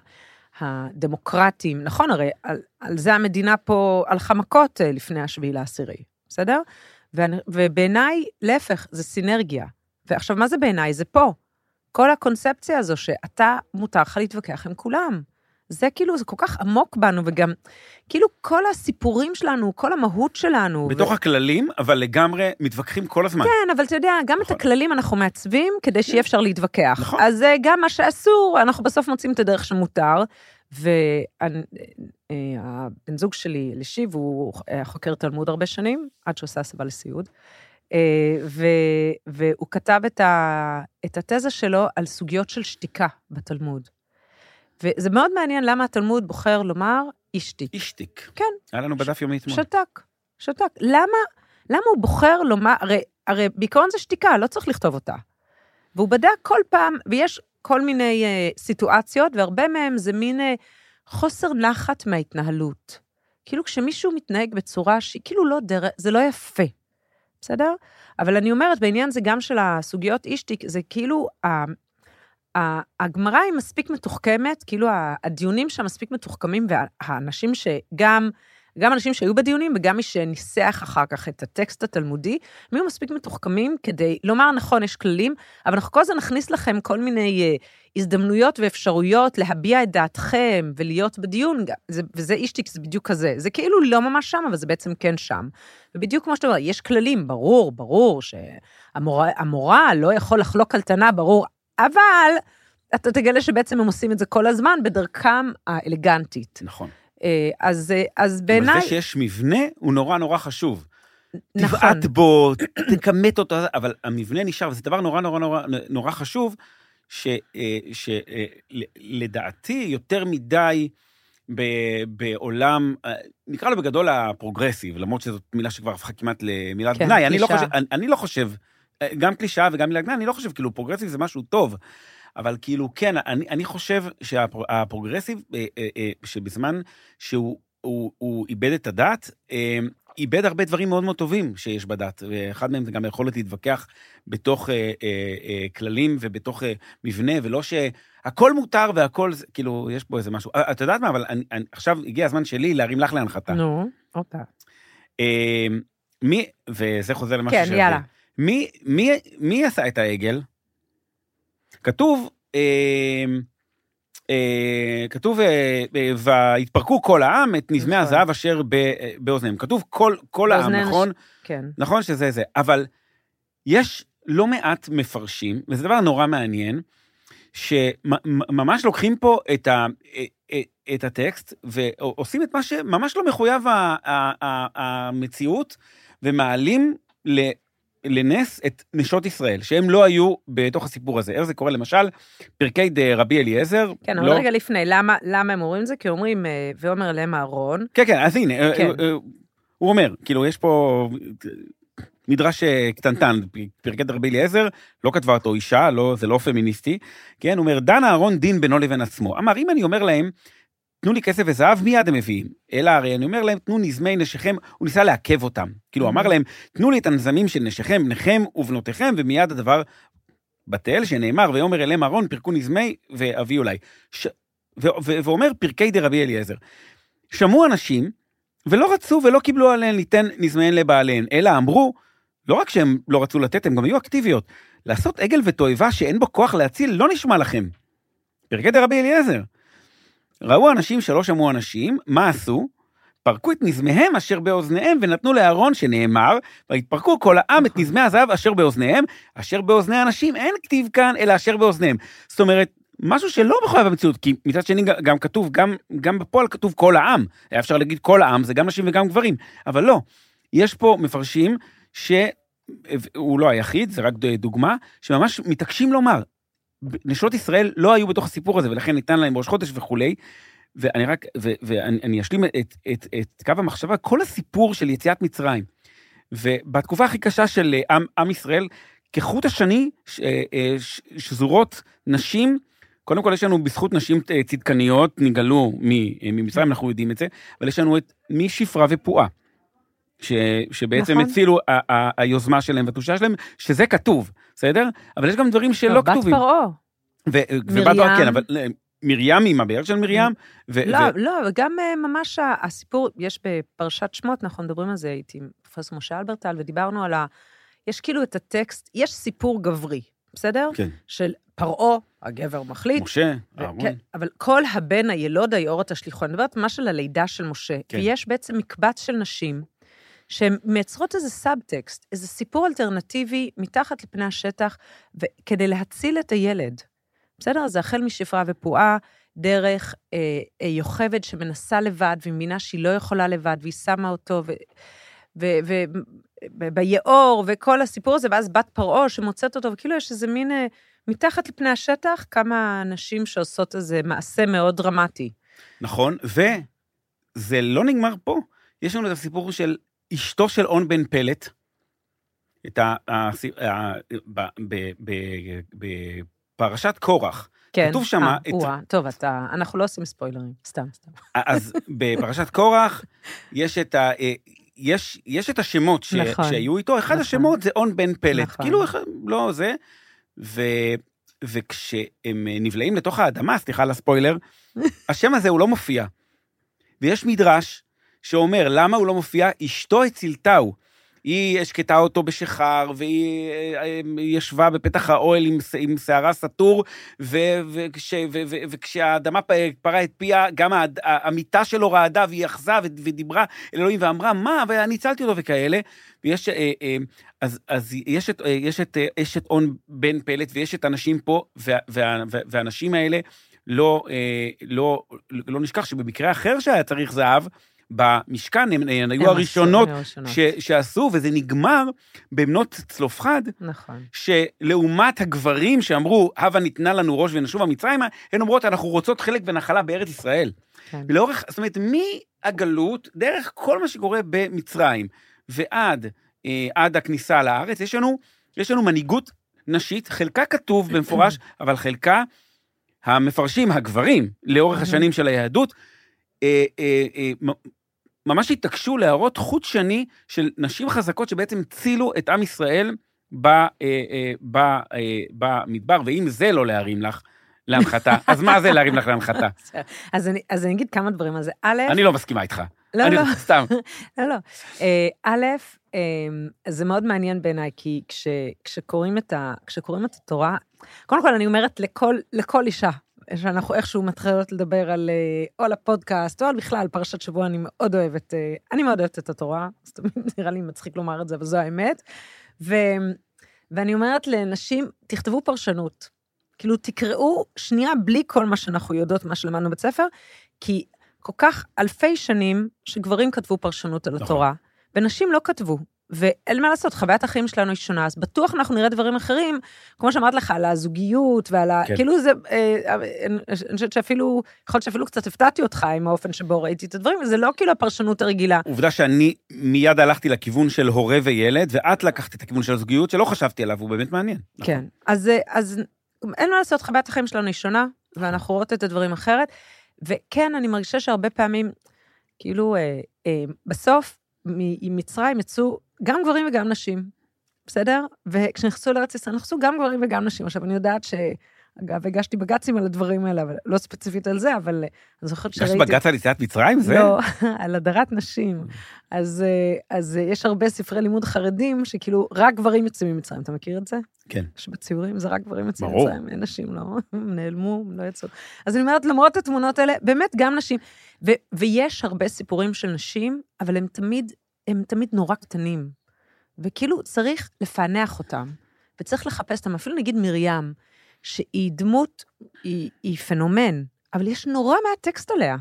הדמוקרטיים, נכון, הרי על, על זה המדינה פה הלכה מכות אה, לפני השביעי לעשירי, בסדר? ובעיניי, להפך, זה סינרגיה. ועכשיו, מה זה בעיניי? זה פה. כל הקונספציה הזו שאתה, מותר לך להתווכח עם כולם. זה כאילו, זה כל כך עמוק בנו, וגם, כאילו, כל הסיפורים שלנו, כל המהות שלנו. בתוך ו... הכללים, אבל לגמרי מתווכחים כל הזמן. כן, אבל אתה יודע, גם את נכון. הכללים אנחנו מעצבים כדי שיהיה אפשר להתווכח. נכון. אז אה, גם מה שאסור, אנחנו בסוף מוצאים את הדרך שמותר. והבן זוג שלי, אלישיב, הוא היה חוקר תלמוד הרבה שנים, עד שהוא עשה הסבה לסיעוד. אה, ו- והוא כתב את, ה- את התזה שלו על סוגיות של שתיקה בתלמוד. וזה מאוד מעניין למה התלמוד בוחר לומר אישתיק. אישתיק. כן. היה לנו בדף יומי אתמול. שתק, שתק. למה, למה הוא בוחר לומר, הרי, הרי בעיקרון זה שתיקה, לא צריך לכתוב אותה. והוא בדק כל פעם, ויש כל מיני אה, סיטואציות, והרבה מהם זה מין אה, חוסר נחת מההתנהלות. כאילו כשמישהו מתנהג בצורה שהיא כאילו לא דרך, זה לא יפה, בסדר? אבל אני אומרת, בעניין זה גם של הסוגיות אישתיק, זה כאילו, ה- ה- הגמרא היא מספיק מתוחכמת, כאילו הדיונים שם מספיק מתוחכמים, והאנשים שגם, גם אנשים שהיו בדיונים וגם מי שניסח אחר כך את הטקסט התלמודי, הם היו מספיק מתוחכמים כדי לומר, נכון, יש כללים, אבל אנחנו כל הזמן נכניס לכם כל מיני אה, הזדמנויות ואפשרויות להביע את דעתכם ולהיות בדיון, זה, וזה אישתיק, זה בדיוק כזה. זה כאילו לא ממש שם, אבל זה בעצם כן שם. ובדיוק כמו שאתה אומר, יש כללים, ברור, ברור, שהמורה לא יכול לחלוק על תנא, ברור, אבל אתה תגלה שבעצם הם עושים את זה כל הזמן בדרכם האלגנטית. נכון. אה, אז, אה, אז אבל בעיניי, זה שיש מבנה הוא נורא נורא חשוב. נכון, תבעט בו, תכמת אותו, אבל המבנה נשאר, וזה דבר נורא נורא נורא נורא חשוב, שלדעתי יותר מדי ב- בעולם, אה, נקרא לו בגדול הפרוגרסיב, למרות שזאת מילה שכבר הפכה כמעט למילת כן, גנאי, אני לא. חושב, אני- אני לא חושב, אה, גם קלישאה וגם מילת גנאי, אני לא חושב, כאילו, פרוגרסיב זה משהו טוב. אבל כאילו, כן, אני, אני חושב שהפרוגרסיב, אה, אה, אה, שבזמן שהוא הוא, הוא איבד את הדת, איבד הרבה דברים מאוד מאוד טובים שיש בדת, ואחד מהם זה גם היכולת להתווכח בתוך אה, אה, אה, כללים ובתוך אה, מבנה, ולא שהכל מותר והכל, זה- כאילו, יש פה איזה משהו. את יודעת מה, אבל אני, אני, עכשיו הגיע הזמן שלי להרים לך להנחתה. נו, הופה. אה, מי, וזה חוזר למה כן, יאללה. מי, מי, מי עשה את העגל? כתוב, אה, אה, כתוב, אה, אה, והתפרקו כל העם את נזמי נכון. הזהב אשר ב, אה, באוזניהם. כתוב כל, כל העם, נכון? כן. נכון שזה זה, אבל יש לא מעט מפרשים, וזה דבר נורא מעניין, שממש לוקחים פה את, ה, את הטקסט ועושים את מה שממש לא מחויב המציאות, ומעלים. לנס את נשות ישראל, שהם לא היו בתוך הסיפור הזה. איך זה קורה? למשל, פרקי ד- רבי אליעזר. כן, אבל לא... רגע לפני, למה, למה הם אומרים את זה? כי אומרים, אה, ואומר אליהם אהרון, כן, כן, אז הנה, כן. אה, אה, הוא אומר, כאילו, יש פה מדרש אה, קטנטן, פרקי רבי אליעזר, לא כתבה אותו אישה, לא, זה לא פמיניסטי, כן, הוא אומר, דן אהרון דין בינו לבין עצמו. אמר, אם אני אומר להם, תנו לי כסף וזהב, מיד הם מביאים. אלא הרי אני אומר להם, תנו נזמי נשיכם, הוא ניסה לעכב אותם. כאילו, אמר להם, תנו לי את הנזמים של נשיכם, בניכם ובנותיכם, ומיד הדבר בטל, שנאמר, ויאמר אליהם אהרון, פרקו נזמי והביאו אליי. ש... ו... ו... ואומר פרקי דרבי אליעזר. שמעו אנשים, ולא רצו ולא קיבלו עליהן ליתן נזמיהן לבעליהן, אלא אמרו, לא רק שהם לא רצו לתת, הם גם היו אקטיביות. לעשות עגל ותועבה שאין בו כוח להציל, לא נשמע לכם. פרקי דרבי אליעזר. ראו אנשים שלא שמעו אנשים, מה עשו? פרקו את נזמיהם אשר באוזניהם ונתנו לאהרון שנאמר, ויתפרקו כל העם את נזמי הזהב אשר באוזניהם, אשר באוזני אנשים אין כתיב כאן, אלא אשר באוזניהם. זאת אומרת, משהו שלא מחויב במציאות, כי מצד שני גם- כתוב, גם, גם בפועל כתוב כל העם. היה אפשר להגיד כל העם, זה גם נשים וגם גברים, אבל לא. יש פה מפרשים שהוא לא היחיד, זה רק דוגמה, שממש מתעקשים לומר, נשות ישראל לא היו בתוך הסיפור הזה, ולכן ניתן להם ראש חודש וכולי. ואני רק, ו, ואני אני אשלים את, את, את קו המחשבה, כל הסיפור של יציאת מצרים, ובתקופה הכי קשה של אה, עם, עם ישראל, כחוט השני ש, אה, ש, שזורות נשים, קודם כל יש לנו בזכות נשים אה, צדקניות, נגאלו מ- ממצרים, אנחנו יודעים את זה, אבל יש לנו את משפרה ופועה. ש, שבעצם נכון. הצילו ה, ה, היוזמה שלהם והתחושה שלהם, שזה כתוב, בסדר? אבל יש גם דברים שלא לא, בת כתובים. פרעה. ו- מרים. ובת פרעה, כן, אבל אה, מרים עם הבאר של מרים. ו- לא, ו- לא, וגם אה, ממש ה- הסיפור, יש בפרשת שמות, אנחנו מדברים על זה, הייתי עם פרופסור משה אלברטל, ודיברנו על ה... יש כאילו את הטקסט, יש סיפור גברי, בסדר? כן, של פרעה, הגבר מחליט, משה, אהרון. כן, אבל כל הבן הילוד היאור תשליכו, אני מדברת ממש על הלידה של משה. כן. ויש בעצם מקבץ של נשים שהן מייצרות איזה סאבטקסט, איזה סיפור אלטרנטיבי מתחת לפני השטח, כדי להציל את הילד. בסדר? זה החל משפרה ופועה, דרך אה, אה, יוכבד שמנסה לבד, והיא מבינה שהיא לא יכולה לבד, והיא שמה אותו, ו... ו- ו- ב- ביאור, וכל הסיפור הזה, ואז בת פרעה שמוצאת אותו, וכאילו יש איזה מין, אה, מתחת לפני השטח, כמה נשים שעושות איזה מעשה מאוד דרמטי. נכון, וזה לא נגמר פה. יש לנו את הסיפור של אשתו של און בן פלט. את ה... בפרשת קורח. כן. כתוב שמה אה, את- טוב, אתה, אנחנו לא עושים ספוילרים, סתם, סתם. אז בפרשת קורח יש את ה... אה, יש, יש את השמות ש, נכון. שהיו איתו, אחד נכון. השמות זה און בן פלט. נכון. כאילו, לא זה. ו, וכשהם נבלעים לתוך האדמה, סליחה על הספוילר, השם הזה הוא לא מופיע. ויש מדרש שאומר, למה הוא לא מופיע? אשתו הצילתהו. היא השקטה אותו בשיכר, והיא אה, אה, ישבה בפתח האוהל עם, עם שערה סטור, ו, וכש, ו, ו, וכשהאדמה פרה את פיה, גם המיטה שלו רעדה, והיא אחזה ודיברה אל אלוהים ואמרה, מה, ואני הצלתי אותו וכאלה. ויש, אה, אז, אז יש את, יש את אה, אשת און בן פלט, ויש את הנשים פה, וה, וה, וה, והנשים האלה, לא, אה, לא, לא נשכח שבמקרה אחר שהיה צריך זהב, במשכן הם, הן היו הם הראשונות הראשונות. ש, שעשו, וזה נגמר בבנות צלופחד, נכון. שלעומת הגברים שאמרו, הבה ניתנה לנו ראש ונשובה מצרימה, הן אומרות, אנחנו רוצות חלק ונחלה בארץ ישראל. כן. ולאורך, זאת אומרת, מהגלות, דרך כל מה שקורה במצרים, ועד אה, עד הכניסה לארץ, יש לנו, יש לנו מנהיגות נשית, חלקה כתוב במפורש, אבל חלקה המפרשים, הגברים, לאורך השנים של היהדות, אה, אה, אה, ממש התעקשו להראות חוט שני של נשים חזקות שבעצם הצילו את עם ישראל ב, אה, אה, ב, אה, במדבר, ואם זה לא להרים לך להנחתה, אז מה זה להרים לך להנחתה? אז אני, אז אני אגיד כמה דברים על זה. א', אני לא מסכימה איתך. לא, אני לא, סתם. לא, לא. א', זה מאוד מעניין בעיניי, כי כש, כשקוראים, את ה, כשקוראים את התורה, קודם כל אני אומרת לכל, לכל אישה, שאנחנו איכשהו מתחילות לדבר על אה, או על הפודקאסט, או על בכלל פרשת שבוע, אני מאוד אוהבת, אה, אני מאוד אוהבת את התורה, אז תמיד נראה לי מצחיק לומר את זה, אבל זו האמת. ו, ואני אומרת לנשים, תכתבו פרשנות. כאילו, תקראו שנייה בלי כל מה שאנחנו יודעות, מה שלמדנו בבית ספר, כי כל כך אלפי שנים שגברים כתבו פרשנות על נכון. התורה, ונשים לא כתבו. ואין מה לעשות, חוויית החיים שלנו היא שונה, אז בטוח אנחנו נראה דברים אחרים, כמו שאמרת לך, על הזוגיות ועל ה... כן. כאילו זה, אה, אני חושבת שאפילו, יכול להיות שאפילו קצת הפתעתי אותך עם האופן שבו ראיתי את הדברים, וזה לא כאילו הפרשנות הרגילה. עובדה שאני מיד הלכתי לכיוון של הורה וילד, ואת לקחת את הכיוון של הזוגיות שלא חשבתי עליו, הוא באמת מעניין. כן. אז, אה, אז אין מה לעשות, חוויית החיים שלנו היא שונה, ואנחנו רואות את הדברים אחרת. וכן, אני מרגישה שהרבה פעמים, כאילו, אה, אה, בסוף, ממצרים יצאו גם גברים וגם נשים, בסדר? וכשנכנסו לארץ ישראל, נכנסו גם גברים וגם נשים. עכשיו, אני יודעת ש... אגב, הגשתי בג"צים על הדברים האלה, אבל לא ספציפית על זה, אבל אני זוכרת יש שראיתי... בג"ץ על יציאת מצרים? זה? לא, על הדרת נשים. אז, אה, אז אה, יש הרבה ספרי לימוד חרדים, שכאילו, רק גברים יוצאים ממצרים. אתה מכיר את זה? כן. שבציורים זה רק גברים יוצאים. ממצרים, אין נשים, לא, הם נעלמו, הם לא יצאו. אז אני אומרת, למרות התמונות האלה, באמת גם נשים. ו, ויש הרבה סיפורים של נשים, אבל הם תמיד, הם תמיד נורא קטנים. וכאילו, צריך לפענח אותם, וצריך לחפש אותם. אפילו נגיד מרים, שהיא דמות, היא, היא פנומן, אבל יש נורא מעט טקסט עליה.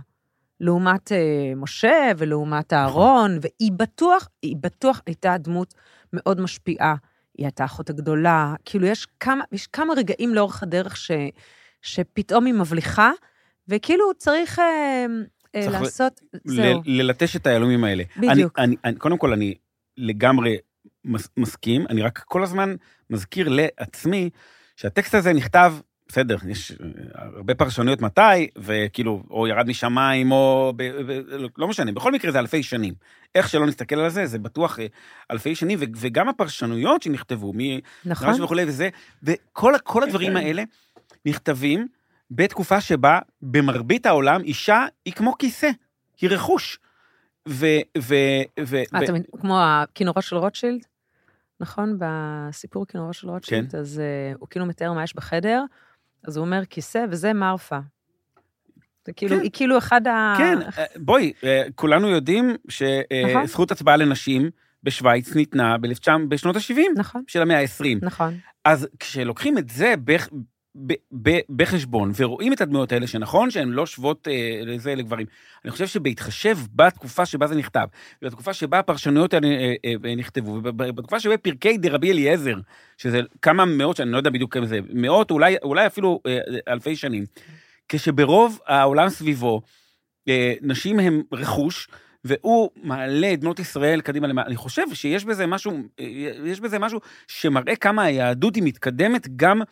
לעומת אה, משה ולעומת אהרון, והיא בטוח, היא בטוח הייתה דמות מאוד משפיעה. היא הייתה האחות הגדולה, כאילו יש כמה, יש כמה רגעים לאורך הדרך ש, שפתאום היא מבליחה, וכאילו צריך, אה, לעשות, ל- זהו, ללטש את היהלומים האלה. בדיוק. אני, אני, אני, קודם כל, אני לגמרי מס, מסכים, אני רק כל הזמן מזכיר לעצמי שהטקסט הזה נכתב, בסדר, יש אה, הרבה פרשנויות מתי, וכאילו, או ירד משמיים, או... ב, ב, לא משנה, בכל מקרה זה אלפי שנים. איך שלא נסתכל על זה, זה בטוח אה, אלפי שנים, ו, וגם הפרשנויות שנכתבו, מ... נכון? רש"י וכולי וזה, וכל כל הדברים האלה נכתבים בתקופה שבה במרבית העולם אישה היא כמו כיסא, היא רכוש. ו... ו... ו... אה, אתה מבין, כמו הכינורות של רוטשילד, נכון? בסיפור כינורות של רוטשילד, כן. אז אה, הוא כאילו מתאר מה יש בחדר, אז הוא אומר כיסא, וזה מרפה. זה כאילו, כן. היא כאילו אחד ה... כן, אה, בואי, כולנו יודעים נכון. שזכות הצבעה לנשים בשוויץ ניתנה ב-1900 בשנות ה-70 נכון, של המאה ה-20. נכון. אז כשלוקחים את זה ב- ב- בחשבון ורואים את הדמויות האלה, שנכון שהן לא שוות אה, לזה לגברים, אני חושב שבהתחשב בתקופה שבה זה נכתב, ובתקופה שבה הפרשנויות האלה אה, אה, נכתבו, ובתקופה שבה פרקי דרבי אליעזר, שזה כמה מאות, שאני לא יודע בדיוק כמה זה, מאות, אולי, אולי אפילו אה, אלפי שנים, כשברוב העולם סביבו, אה, נשים הם רכוש, והוא מעלה את בנות ישראל קדימה למעלה. אני חושב שיש בזה משהו, אה, יש בזה משהו שמראה כמה היהדות היא מתקדמת גם,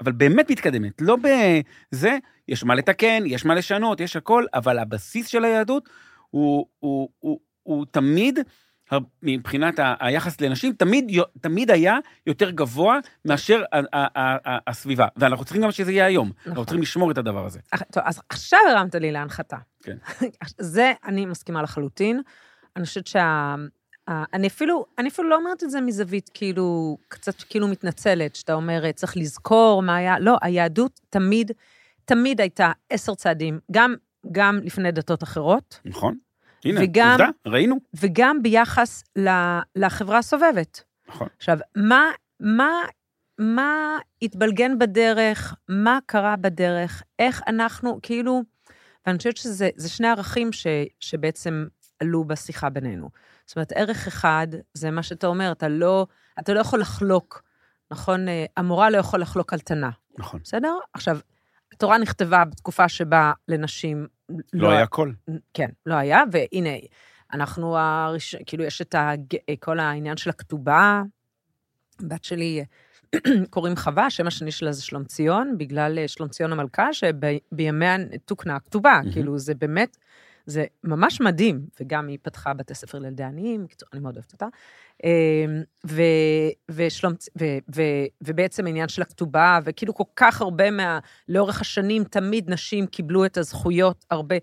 אבל באמת מתקדמת. לא בזה, יש מה לתקן, יש מה לשנות, יש הכל, אבל הבסיס של היהדות הוא, הוא, הוא, הוא תמיד, מבחינת ה- היחס לנשים, תמיד, תמיד היה יותר גבוה מאשר ה- ה- ה- ה- הסביבה. ואנחנו צריכים גם שזה יהיה היום. אנחנו נכון. צריכים לשמור את הדבר הזה. טוב, אז עכשיו הרמת לי להנחתה. כן. זה, אני מסכימה לחלוטין. אני חושבת שה... ה- אני אפילו, אני אפילו לא אומרת את זה מזווית כאילו, קצת כאילו מתנצלת, שאתה אומר, צריך לזכור מה היה. לא, היהדות תמיד, תמיד הייתה עשר צעדים, גם, גם לפני דתות אחרות, נכון? הנה, וגם- עובדה, ראינו. וגם ביחס ל- לחברה הסובבת. נכון. עכשיו, מה, מה, מה התבלגן בדרך, מה קרה בדרך, איך אנחנו, כאילו, ואני חושבת שזה זה שני ערכים ש, שבעצם עלו בשיחה בינינו. זאת אומרת, ערך אחד, זה מה שאתה אומר, אתה לא, אתה לא יכול לחלוק, נכון? אה, המורה לא יכול לחלוק על תנא, נכון. בסדר? עכשיו, התורה נכתבה בתקופה שבה לנשים לא היה קול. כן, לא היה, והנה, אנחנו, הראש... כאילו, יש את הג... כל העניין של הכתובה. בת שלי, קוראים חווה, השם השני שלה זה שלומציון, בגלל אה, שלומציון המלכה, שבימיה תוקנה הכתובה. מהמם. כאילו, זה באמת, זה ממש מדהים, וגם היא פתחה בתי ספר לילדי עניים, אני מאוד אוהבת אותה. אה, ו, ושלומצ... ו, ו, ובעצם העניין של הכתובה, וכאילו כל כך הרבה מה... לאורך השנים, תמיד נשים קיבלו את הזכויות, הרבה.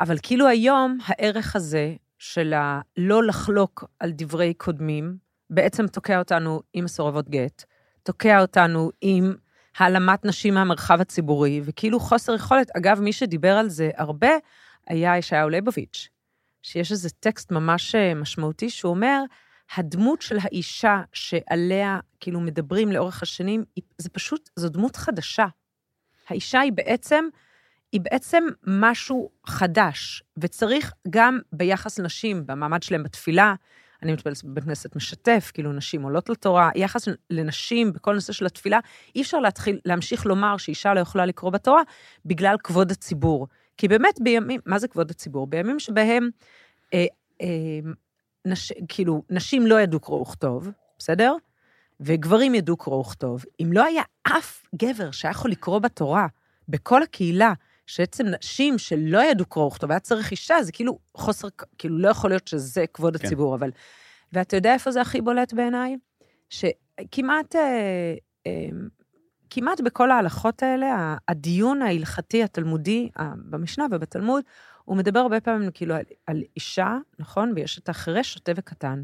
אבל כאילו היום, הערך הזה של הלא לחלוק על דברי קודמים, בעצם תוקע אותנו עם מסורבות גט, תוקע אותנו עם העלמת נשים מהמרחב הציבורי, וכאילו חוסר יכולת. אגב, מי שדיבר על זה הרבה היה ישעיהו ליבוביץ', שיש איזה טקסט ממש אה, משמעותי שהוא אומר, הדמות של האישה שעליה כאילו מדברים לאורך השנים, זה פשוט, זו דמות חדשה. האישה היא בעצם, היא בעצם משהו חדש, וצריך גם ביחס לנשים, במעמד שלהם בתפילה, אני מתפללת בבית כנסת משתף, כאילו נשים עולות לתורה, יחס לנשים בכל נושא של התפילה, אי אפשר להתחיל, להמשיך לומר שאישה לא יכולה לקרוא בתורה בגלל כבוד הציבור. כי באמת בימים, מה זה כבוד הציבור? בימים שבהם, אה, אה, נש, כאילו, נשים לא ידעו קרוא וכתוב, בסדר? וגברים ידעו קרוא וכתוב. אם לא היה אף גבר שהיה יכול לקרוא בתורה, בכל הקהילה, שבעצם נשים שלא ידעו קרוא וכתוב, היה צריך אישה, זה כאילו חוסר, כאילו לא יכול להיות שזה כבוד כן. הציבור, אבל... ואתה יודע איפה זה הכי בולט בעיניי? שכמעט, אה, אה, כמעט בכל ההלכות האלה, הדיון ההלכתי, התלמודי, במשנה ובתלמוד, הוא מדבר הרבה פעמים כאילו על, על אישה, נכון? ויש את החירש, שוטה וקטן.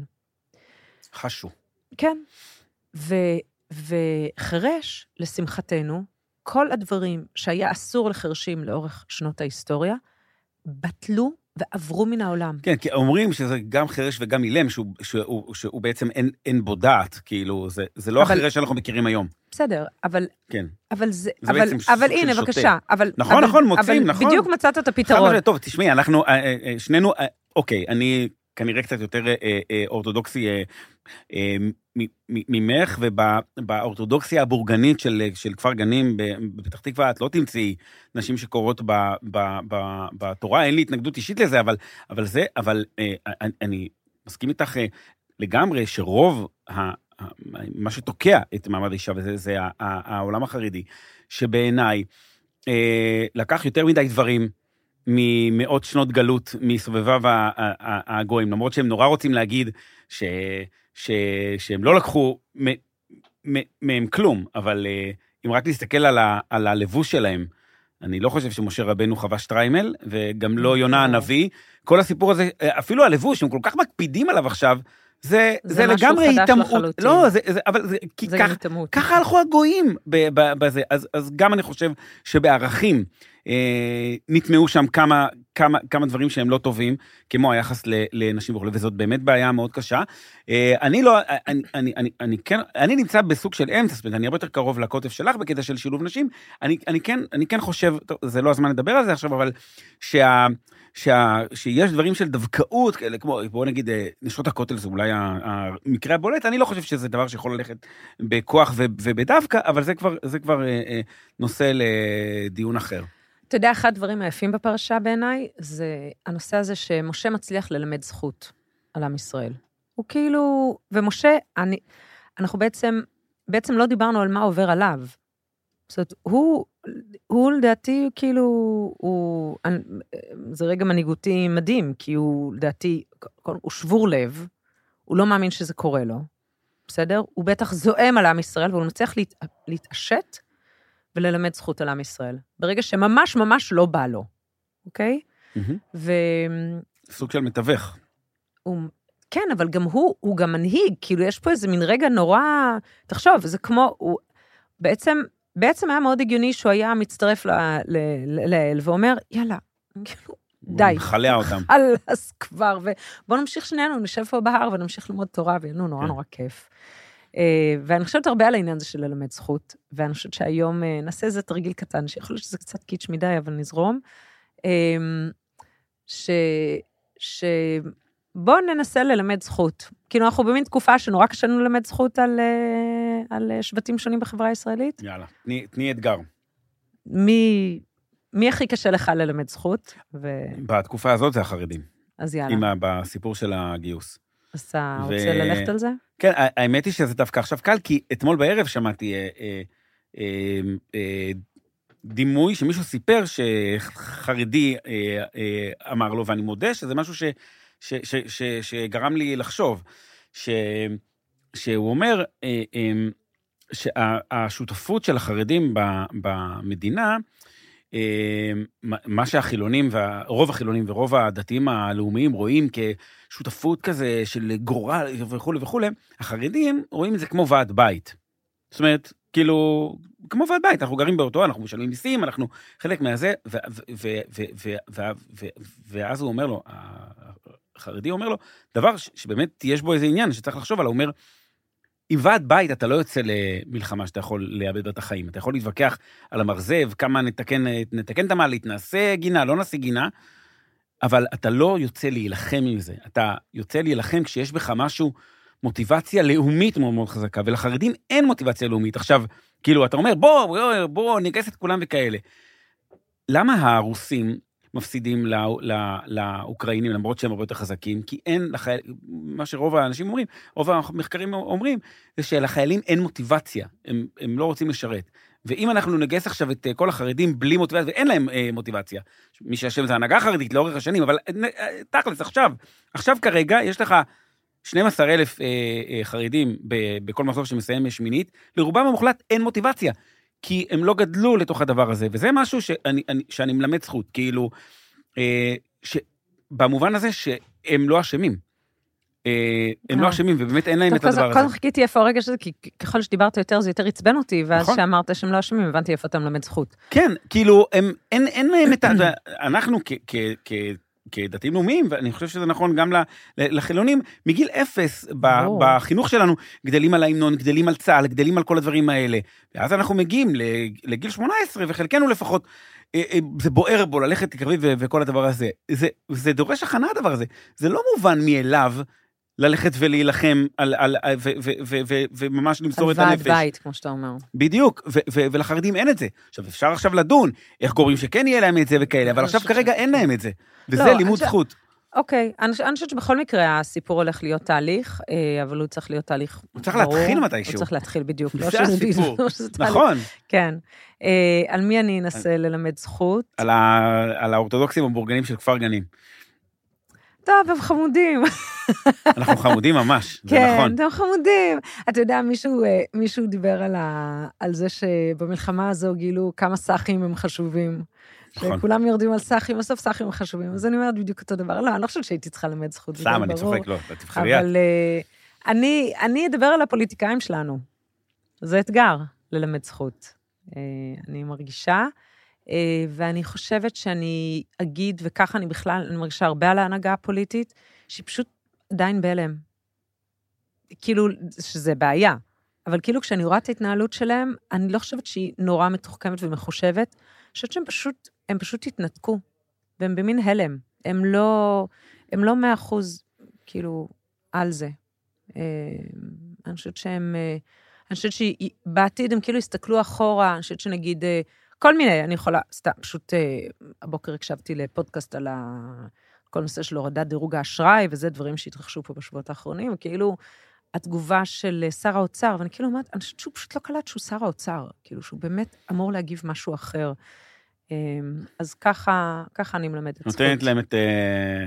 חשו. כן. ו, וחירש, לשמחתנו, כל הדברים שהיה אסור לחרשים לאורך שנות ההיסטוריה, בטלו ועברו מן העולם. כן, כי אומרים שזה גם חירש וגם אילם, שהוא, שהוא, שהוא בעצם אין, אין בו דעת, כאילו, זה, זה לא אבל- החירש שאנחנו מכירים היום. בסדר, אבל, כן. אבל זה, זה אבל, בעצם אבל הנה, של בבקשה, אבל... נכון, אבל, נכון, מוצאים, אבל נכון. בדיוק מצאת את הפתרון. משמעית. טוב, תשמעי, אנחנו, אה, אה, אה, שנינו, אוקיי, אני כנראה קצת יותר אה, אה, אורתודוקסי אה, אה, ממך, ובאורתודוקסיה הבורגנית של, של כפר גנים בפתח תקווה, את לא תמצאי נשים שקוראות ב, ב, ב, בתורה, אין לי התנגדות אישית לזה, אבל, אבל זה, אבל אה, אני, אני מסכים איתך אה, לגמרי שרוב ה... מה שתוקע את מעמד האישה, וזה זה העולם החרדי, שבעיניי אה, לקח יותר מדי דברים ממאות שנות גלות מסובביו הגויים, למרות שהם נורא רוצים להגיד ש, ש, שהם לא לקחו מ- מ- מהם כלום, אבל אה, אם רק נסתכל על, ה, על הלבוש שלהם, אני לא חושב שמשה רבנו חווה שטריימל, וגם לא יונה לא. הנביא. כל הסיפור הזה, אה, אפילו הלבוש, הם כל כך מקפידים עליו עכשיו, זה, זה זה, לגמרי היטמעות. לא, זה, זה, אבל זה, כי זה כך. ככה הלכו הגויים ב- ב- בזה. אז, אז גם אני חושב שבערכים אה, נטמעו שם כמה, כמה, כמה דברים שהם לא טובים, כמו היחס ל, לנשים וכו', וזאת באמת בעיה מאוד קשה. אה, אני לא, אני, אני, אני, אני כן, אני נמצא בסוג של אמצע, זאת אומרת, אני הרבה יותר קרוב לקוטב שלך בקטע של שילוב נשים. אני, אני, כן, אני כן חושב, טוב, זה לא הזמן לדבר על זה עכשיו, אבל שה... שה, שיש דברים של דווקאות כאלה, כמו, בוא נגיד, אה, נשות הכותל זה אולי המקרה הבולט, אני לא חושב שזה דבר שיכול ללכת בכוח ו- ובדווקא, אבל זה כבר, זה כבר אה, אה, נושא לדיון אחר. אתה יודע, אחד הדברים היפים בפרשה בעיניי, זה הנושא הזה שמשה מצליח ללמד זכות על עם ישראל. הוא כאילו, ומשה, אני, אנחנו בעצם, בעצם לא דיברנו על מה עובר עליו. זאת אומרת, הוא, הוא לדעתי, כאילו, הוא, זה רגע מנהיגותי מדהים, כי הוא, לדעתי, הוא שבור לב, הוא לא מאמין שזה קורה לו, בסדר? הוא בטח זועם על עם ישראל, והוא מצליח להת, להתעשת וללמד זכות על עם ישראל. ברגע שממש ממש לא בא לו, אוקיי? והוא, סוג של מתווך. כן, אבל גם הוא, הוא גם מנהיג, כאילו, יש פה איזה מין רגע נורא, תחשוב, זה כמו, הוא, בעצם, בעצם היה מאוד הגיוני שהוא היה מצטרף לאל ואומר, יאללה, כאילו, די. מכלע אותם. חלאס כבר, ובואו נמשיך שנינו, נשב פה בהר ונמשיך ללמוד תורה, ויהיה לנו נורא כן. נורא כיף. אה, ואני חושבת הרבה על העניין הזה של ללמד זכות, ואני חושבת שהיום אה, נעשה איזה תרגיל קטן, שיכול להיות שזה קצת קיץ' מדי, אבל נזרום. אה, ש... ש... בואו ננסה ללמד זכות. כאילו, אנחנו במין תקופה שנורא קשה לנו ללמד זכות על, אה, על אה, שבטים שונים בחברה הישראלית. יאללה, תני- תני אתגר. מי, מי הכי קשה לך ללמד זכות? ו... בתקופה הזאת זה החרדים, אז יאללה. עם ה- בסיפור של הגיוס. אז אתה ו- רוצה ללכת על זה? כן, האמת היא שזה דווקא עכשיו קל, כי אתמול בערב שמעתי אה, אה, אה, אה, דימוי שמישהו סיפר שחרדי אה, אה, אמר לו, ואני מודה שזה משהו ש, ש, ש, ש, שגרם לי לחשוב, ש, שהוא אומר אה, אה, שהשותפות של החרדים במדינה, אה, מה- שהחילונים, וה- רוב החילונים ורוב הדתיים הלאומיים רואים כשותפות כזה של גורל וכולי וכולי, החרדים רואים את זה כמו ועד בית. זאת אומרת, כאילו, כמו ועד בית, אנחנו גרים באותו, אנחנו משלמים מיסים, אנחנו חלק מהזה, ואז הוא אומר לו, החרדי אומר לו, דבר שבאמת יש בו איזה עניין שצריך לחשוב עליו, הוא אומר, עם ועד בית אתה לא יוצא למלחמה שאתה יכול לאבד את החיים. אתה יכול להתווכח על המרזב, כמה נתקן, נתקן את המעלית, נעשה גינה, לא נעשה גינה, אבל אתה לא יוצא להילחם עם זה. אתה יוצא להילחם כשיש בך משהו, מוטיבציה לאומית מאוד מאוד חזקה, ולחרדים אין מוטיבציה לאומית. עכשיו, כאילו, אתה אומר, בוא, בוא, בוא, נגייס את כולם וכאלה. למה הרוסים מפסידים לא, לא, לאוקראינים, למרות שהם הרבה יותר חזקים? כי אין לחייל... מה שרוב האנשים אומרים, רוב המחקרים אומרים, זה שלחיילים אין מוטיבציה, הם, הם לא רוצים לשרת. ואם אנחנו נגייס עכשיו את אה, כל החרדים בלי מוטיבציה, ואין להם אה, מוטיבציה, מי שאשם זה ההנהגה החרדית לאורך השנים, אבל אה, תכלס, עכשיו, עכשיו כרגע יש לך 12,000 אה, אה, חרדים ב, בכל מחזור שמסיים שמינית, לרובם המוחלט אין מוטיבציה. כי הם לא גדלו לתוך הדבר הזה, וזה משהו שאני, אני, שאני מלמד זכות, כאילו, אה, ש, במובן הזה שהם לא אשמים. אה, הם לא אה. אשמים, ובאמת אין להם את הדבר קודם- קודם הזה. חיכיתי איפה הרגע שזה, כי ככל שדיברת יותר זה יותר עצבן אותי, ואז נכון. כשאמרת שהם לא אשמים, הבנתי איפה אתה מלמד זכות. כן, כאילו, אין, להם את ה... אנחנו כדתיים לאומיים, ואני חושב שזה נכון גם לחילונים, מגיל אפס ב-. בחינוך שלנו, גדלים על ההמנון, גדלים על צה"ל, גדלים על כל הדברים האלה. ואז אנחנו מגיעים לגיל 18, וחלקנו לפחות, אה, אה, זה בוער בו ללכת לקרבי וכל הדבר הזה. זה, זה דורש הכנה הדבר הזה. זה לא מובן מאליו ללכת ולהילחם על, על, על, ו, ו, ו, ו, וממש למסור על את ועד הנפש. בית, כמו שאתה אומר. בדיוק, ו- ו- ולחרדים אין את זה. עכשיו, אפשר עכשיו לדון איך גורמים שכן יהיה להם את זה וכאלה, אבל עכשיו כרגע אין להם את זה. וזה לא, לימוד זכות. אוקיי, אני אני חושבת שבכל מקרה הסיפור הולך להיות תהליך, אה, אבל הוא צריך להיות תהליך הוא צריך ברור. להתחיל מתישהו. הוא צריך להתחיל בדיוק. לא זה הסיפור. לא. נכון, כן. אה, על מי אני אנסה ללמד זכות? על על האורתודוקסים המבורגנים של כפר גנים. טוב, הם חמודים. אנחנו חמודים ממש, זה כן, נכון. אתם חמודים. אתה יודע, מישהו, אה, מישהו דיבר על, ה, על זה שבמלחמה הזו גילו כמה סאחים הם חשובים. נכון. שכולם יורדים על סאחים, בסוף סאחים הם חשובים. אז אני אומרת בדיוק אותו דבר. לא, אני לא חושבת שהייתי צריכה ללמד זכות. סתם, אני. צוחק, לא, תבחרי את. אבל אה, אני, אני אדבר על הפוליטיקאים שלנו. זה אתגר, ללמד זכות. אה, אני מרגישה, ואני חושבת שאני אגיד, וככה אני בכלל, אני מרגישה הרבה על ההנהגה הפוליטית, שהיא פשוט עדיין בהלם. כאילו, שזה בעיה. אבל כאילו כשאני רואה את ההתנהלות שלהם, אני לא חושבת שהיא נורא מתוחכמת ומחושבת. אני חושבת שהם פשוט, הם פשוט התנתקו, והם במין הלם. הם לא, הם לא מאה אחוז, כאילו, על זה. אה, אני חושבת שהם, אה, אני חושבת שבעתיד הם כאילו יסתכלו אחורה, אני חושבת שנגיד, אה, כל מיני, אני יכולה, סתם, פשוט אה, הבוקר הקשבתי לפודקאסט על ה... כל נושא של הורדת דירוג האשראי, וזה דברים שהתרחשו פה בשבועות האחרונים, וכאילו, התגובה של אה, שר האוצר, ואני כאילו אומרת, אני חושבת שהוא פשוט לא קלט שהוא שר האוצר, כאילו, שהוא באמת אמור להגיב משהו אחר. אה, אז ככה, ככה אני מלמדת. נותנת להם את אה,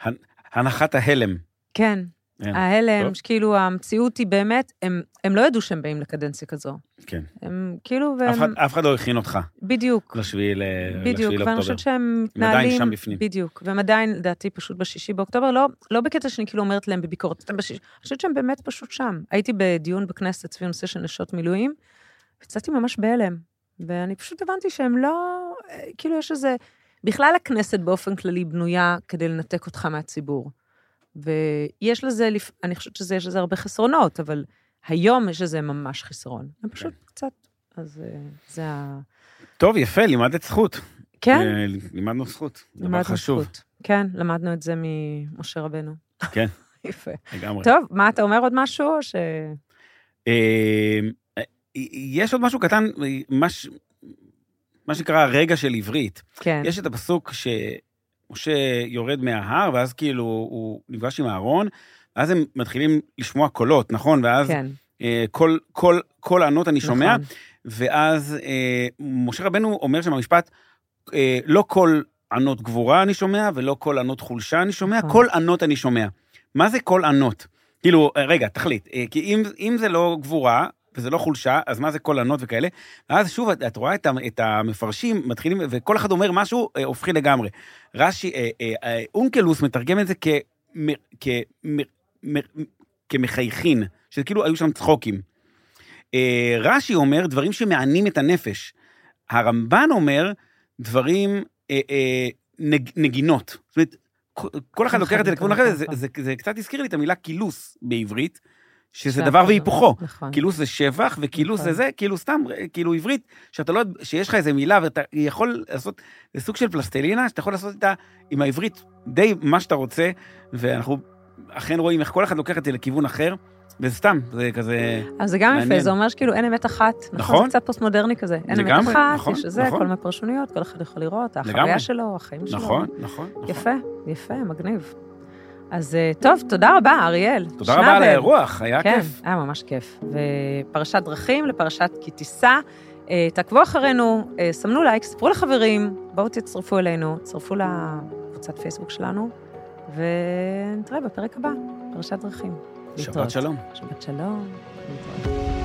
הנ- הנחת ההלם. כן, כן, ההלם, טוב. שכאילו המציאות היא באמת, הם, הם לא ידעו שהם באים לקדנציה כזו. כן. הם כאילו, אף אחד- והם, אף אחד לא הכין אותך בדיוק, לשביעי ל- בדיוק, ואני לאוקטובר. חושבת שהם הם עדיין מתנהלים, שם בפנים. בדיוק, והם עדיין, לדעתי, פשוט בשישי באוקטובר, לא, לא בקטע שאני כאילו אומרת להם בביקורת, אתם בשישי, אני חושבת שהם באמת פשוט שם. הייתי בדיון בכנסת סביב נושא של נשות מילואים, ויצאתי ממש בהלם, ואני פשוט הבנתי שהם לא, אה, כאילו יש איזה, בכלל הכנסת באופן כללי בנויה כדי לנתק אותך מהציבור. ויש לזה, אני חושבת שיש לזה הרבה חסרונות, אבל היום יש לזה ממש חסרון. הם פשוט קצת, אז אה, זה ה... טוב, יפה, לימדת זכות. כן, אה, לימדנו זכות. דבר חשוב. זכות. כן, למדנו את זה ממשה רבנו. כן. יפה. לגמרי. טוב, מה, אתה אומר עוד משהו, או ש... אה, יש עוד משהו קטן, מה ש- מה שנקרא רגע של עברית. כן. יש את הפסוק שמשה יורד מההר, ואז כאילו הוא נפגש עם אהרון, ואז הם מתחילים לשמוע קולות, נכון? ואז כן, אה, כל, כל, כל ענות אני שומע, נכון. ואז אה, משה רבנו אומר שם במשפט, אה, לא כל ענות גבורה אני שומע, ולא כל ענות חולשה אני שומע, נכון. כל ענות אני שומע. מה זה כל ענות? כאילו, אה, רגע, תחליט, אה, כי אם, אם זה לא גבורה, וזה לא חולשה, אז מה זה כל ענות וכאלה? ואז שוב, את, את רואה את, את המפרשים מתחילים, וכל אחד אומר משהו אה, הופכי לגמרי. רש"י, אה, אה, אה, אונקלוס מתרגם את זה כמ, מ, כמחייכין, שזה כאילו היו שם צחוקים. אה, רש"י אומר דברים שמענים את הנפש. הרמב"ן אומר דברים, אה, אה, נג, נגינות. זאת אומרת, כל- אחד לוקח את זה לכיוון אחר, זה, זה, זה קצת הזכיר לי את המילה קילוס בעברית, שזה דבר והיפוכו. נכון. קילוס זה שבח, וכילוס נכון. זה זה, כאילו סתם, כאילו עברית, שאתה לא, שיש לך איזה מילה ואתה יכול לעשות, זה סוג של פלסטלינה, שאתה יכול לעשות איתה עם העברית די מה שאתה רוצה, ואנחנו אכן רואים איך כל אחד לוקח את זה לכיוון אחר, וזה סתם, זה כזה... אז זה גם יפה, מעניין. זה אומר שכאילו אין אמת אחת. נכון? נכון. זה קצת פוסט-מודרני כזה. אין אמת אחת, נכון, יש זה, נכון. כל מיני פרשנויות, כל אחד יכול לראות. החוויה שלו, החיים שלו. נכון, נכון, נכון. יפה, יפה, מגניב. אז אה, טוב, תודה רבה, אריאל. תודה רבה על. האירוח, היה כן, כיף. היה ממש כיף. ופרשת דרכים לפרשת כי תישא. אה, תעקבו אחרינו, אה, סמנו לייק, ספרו לחברים, בואו תצטרפו אלינו, תצטרפו לקבוצת פייסבוק שלנו, ונתראה בפרק הבא, פרשת דרכים. שבת להתראות. שלום. שבת שלום. להתראות.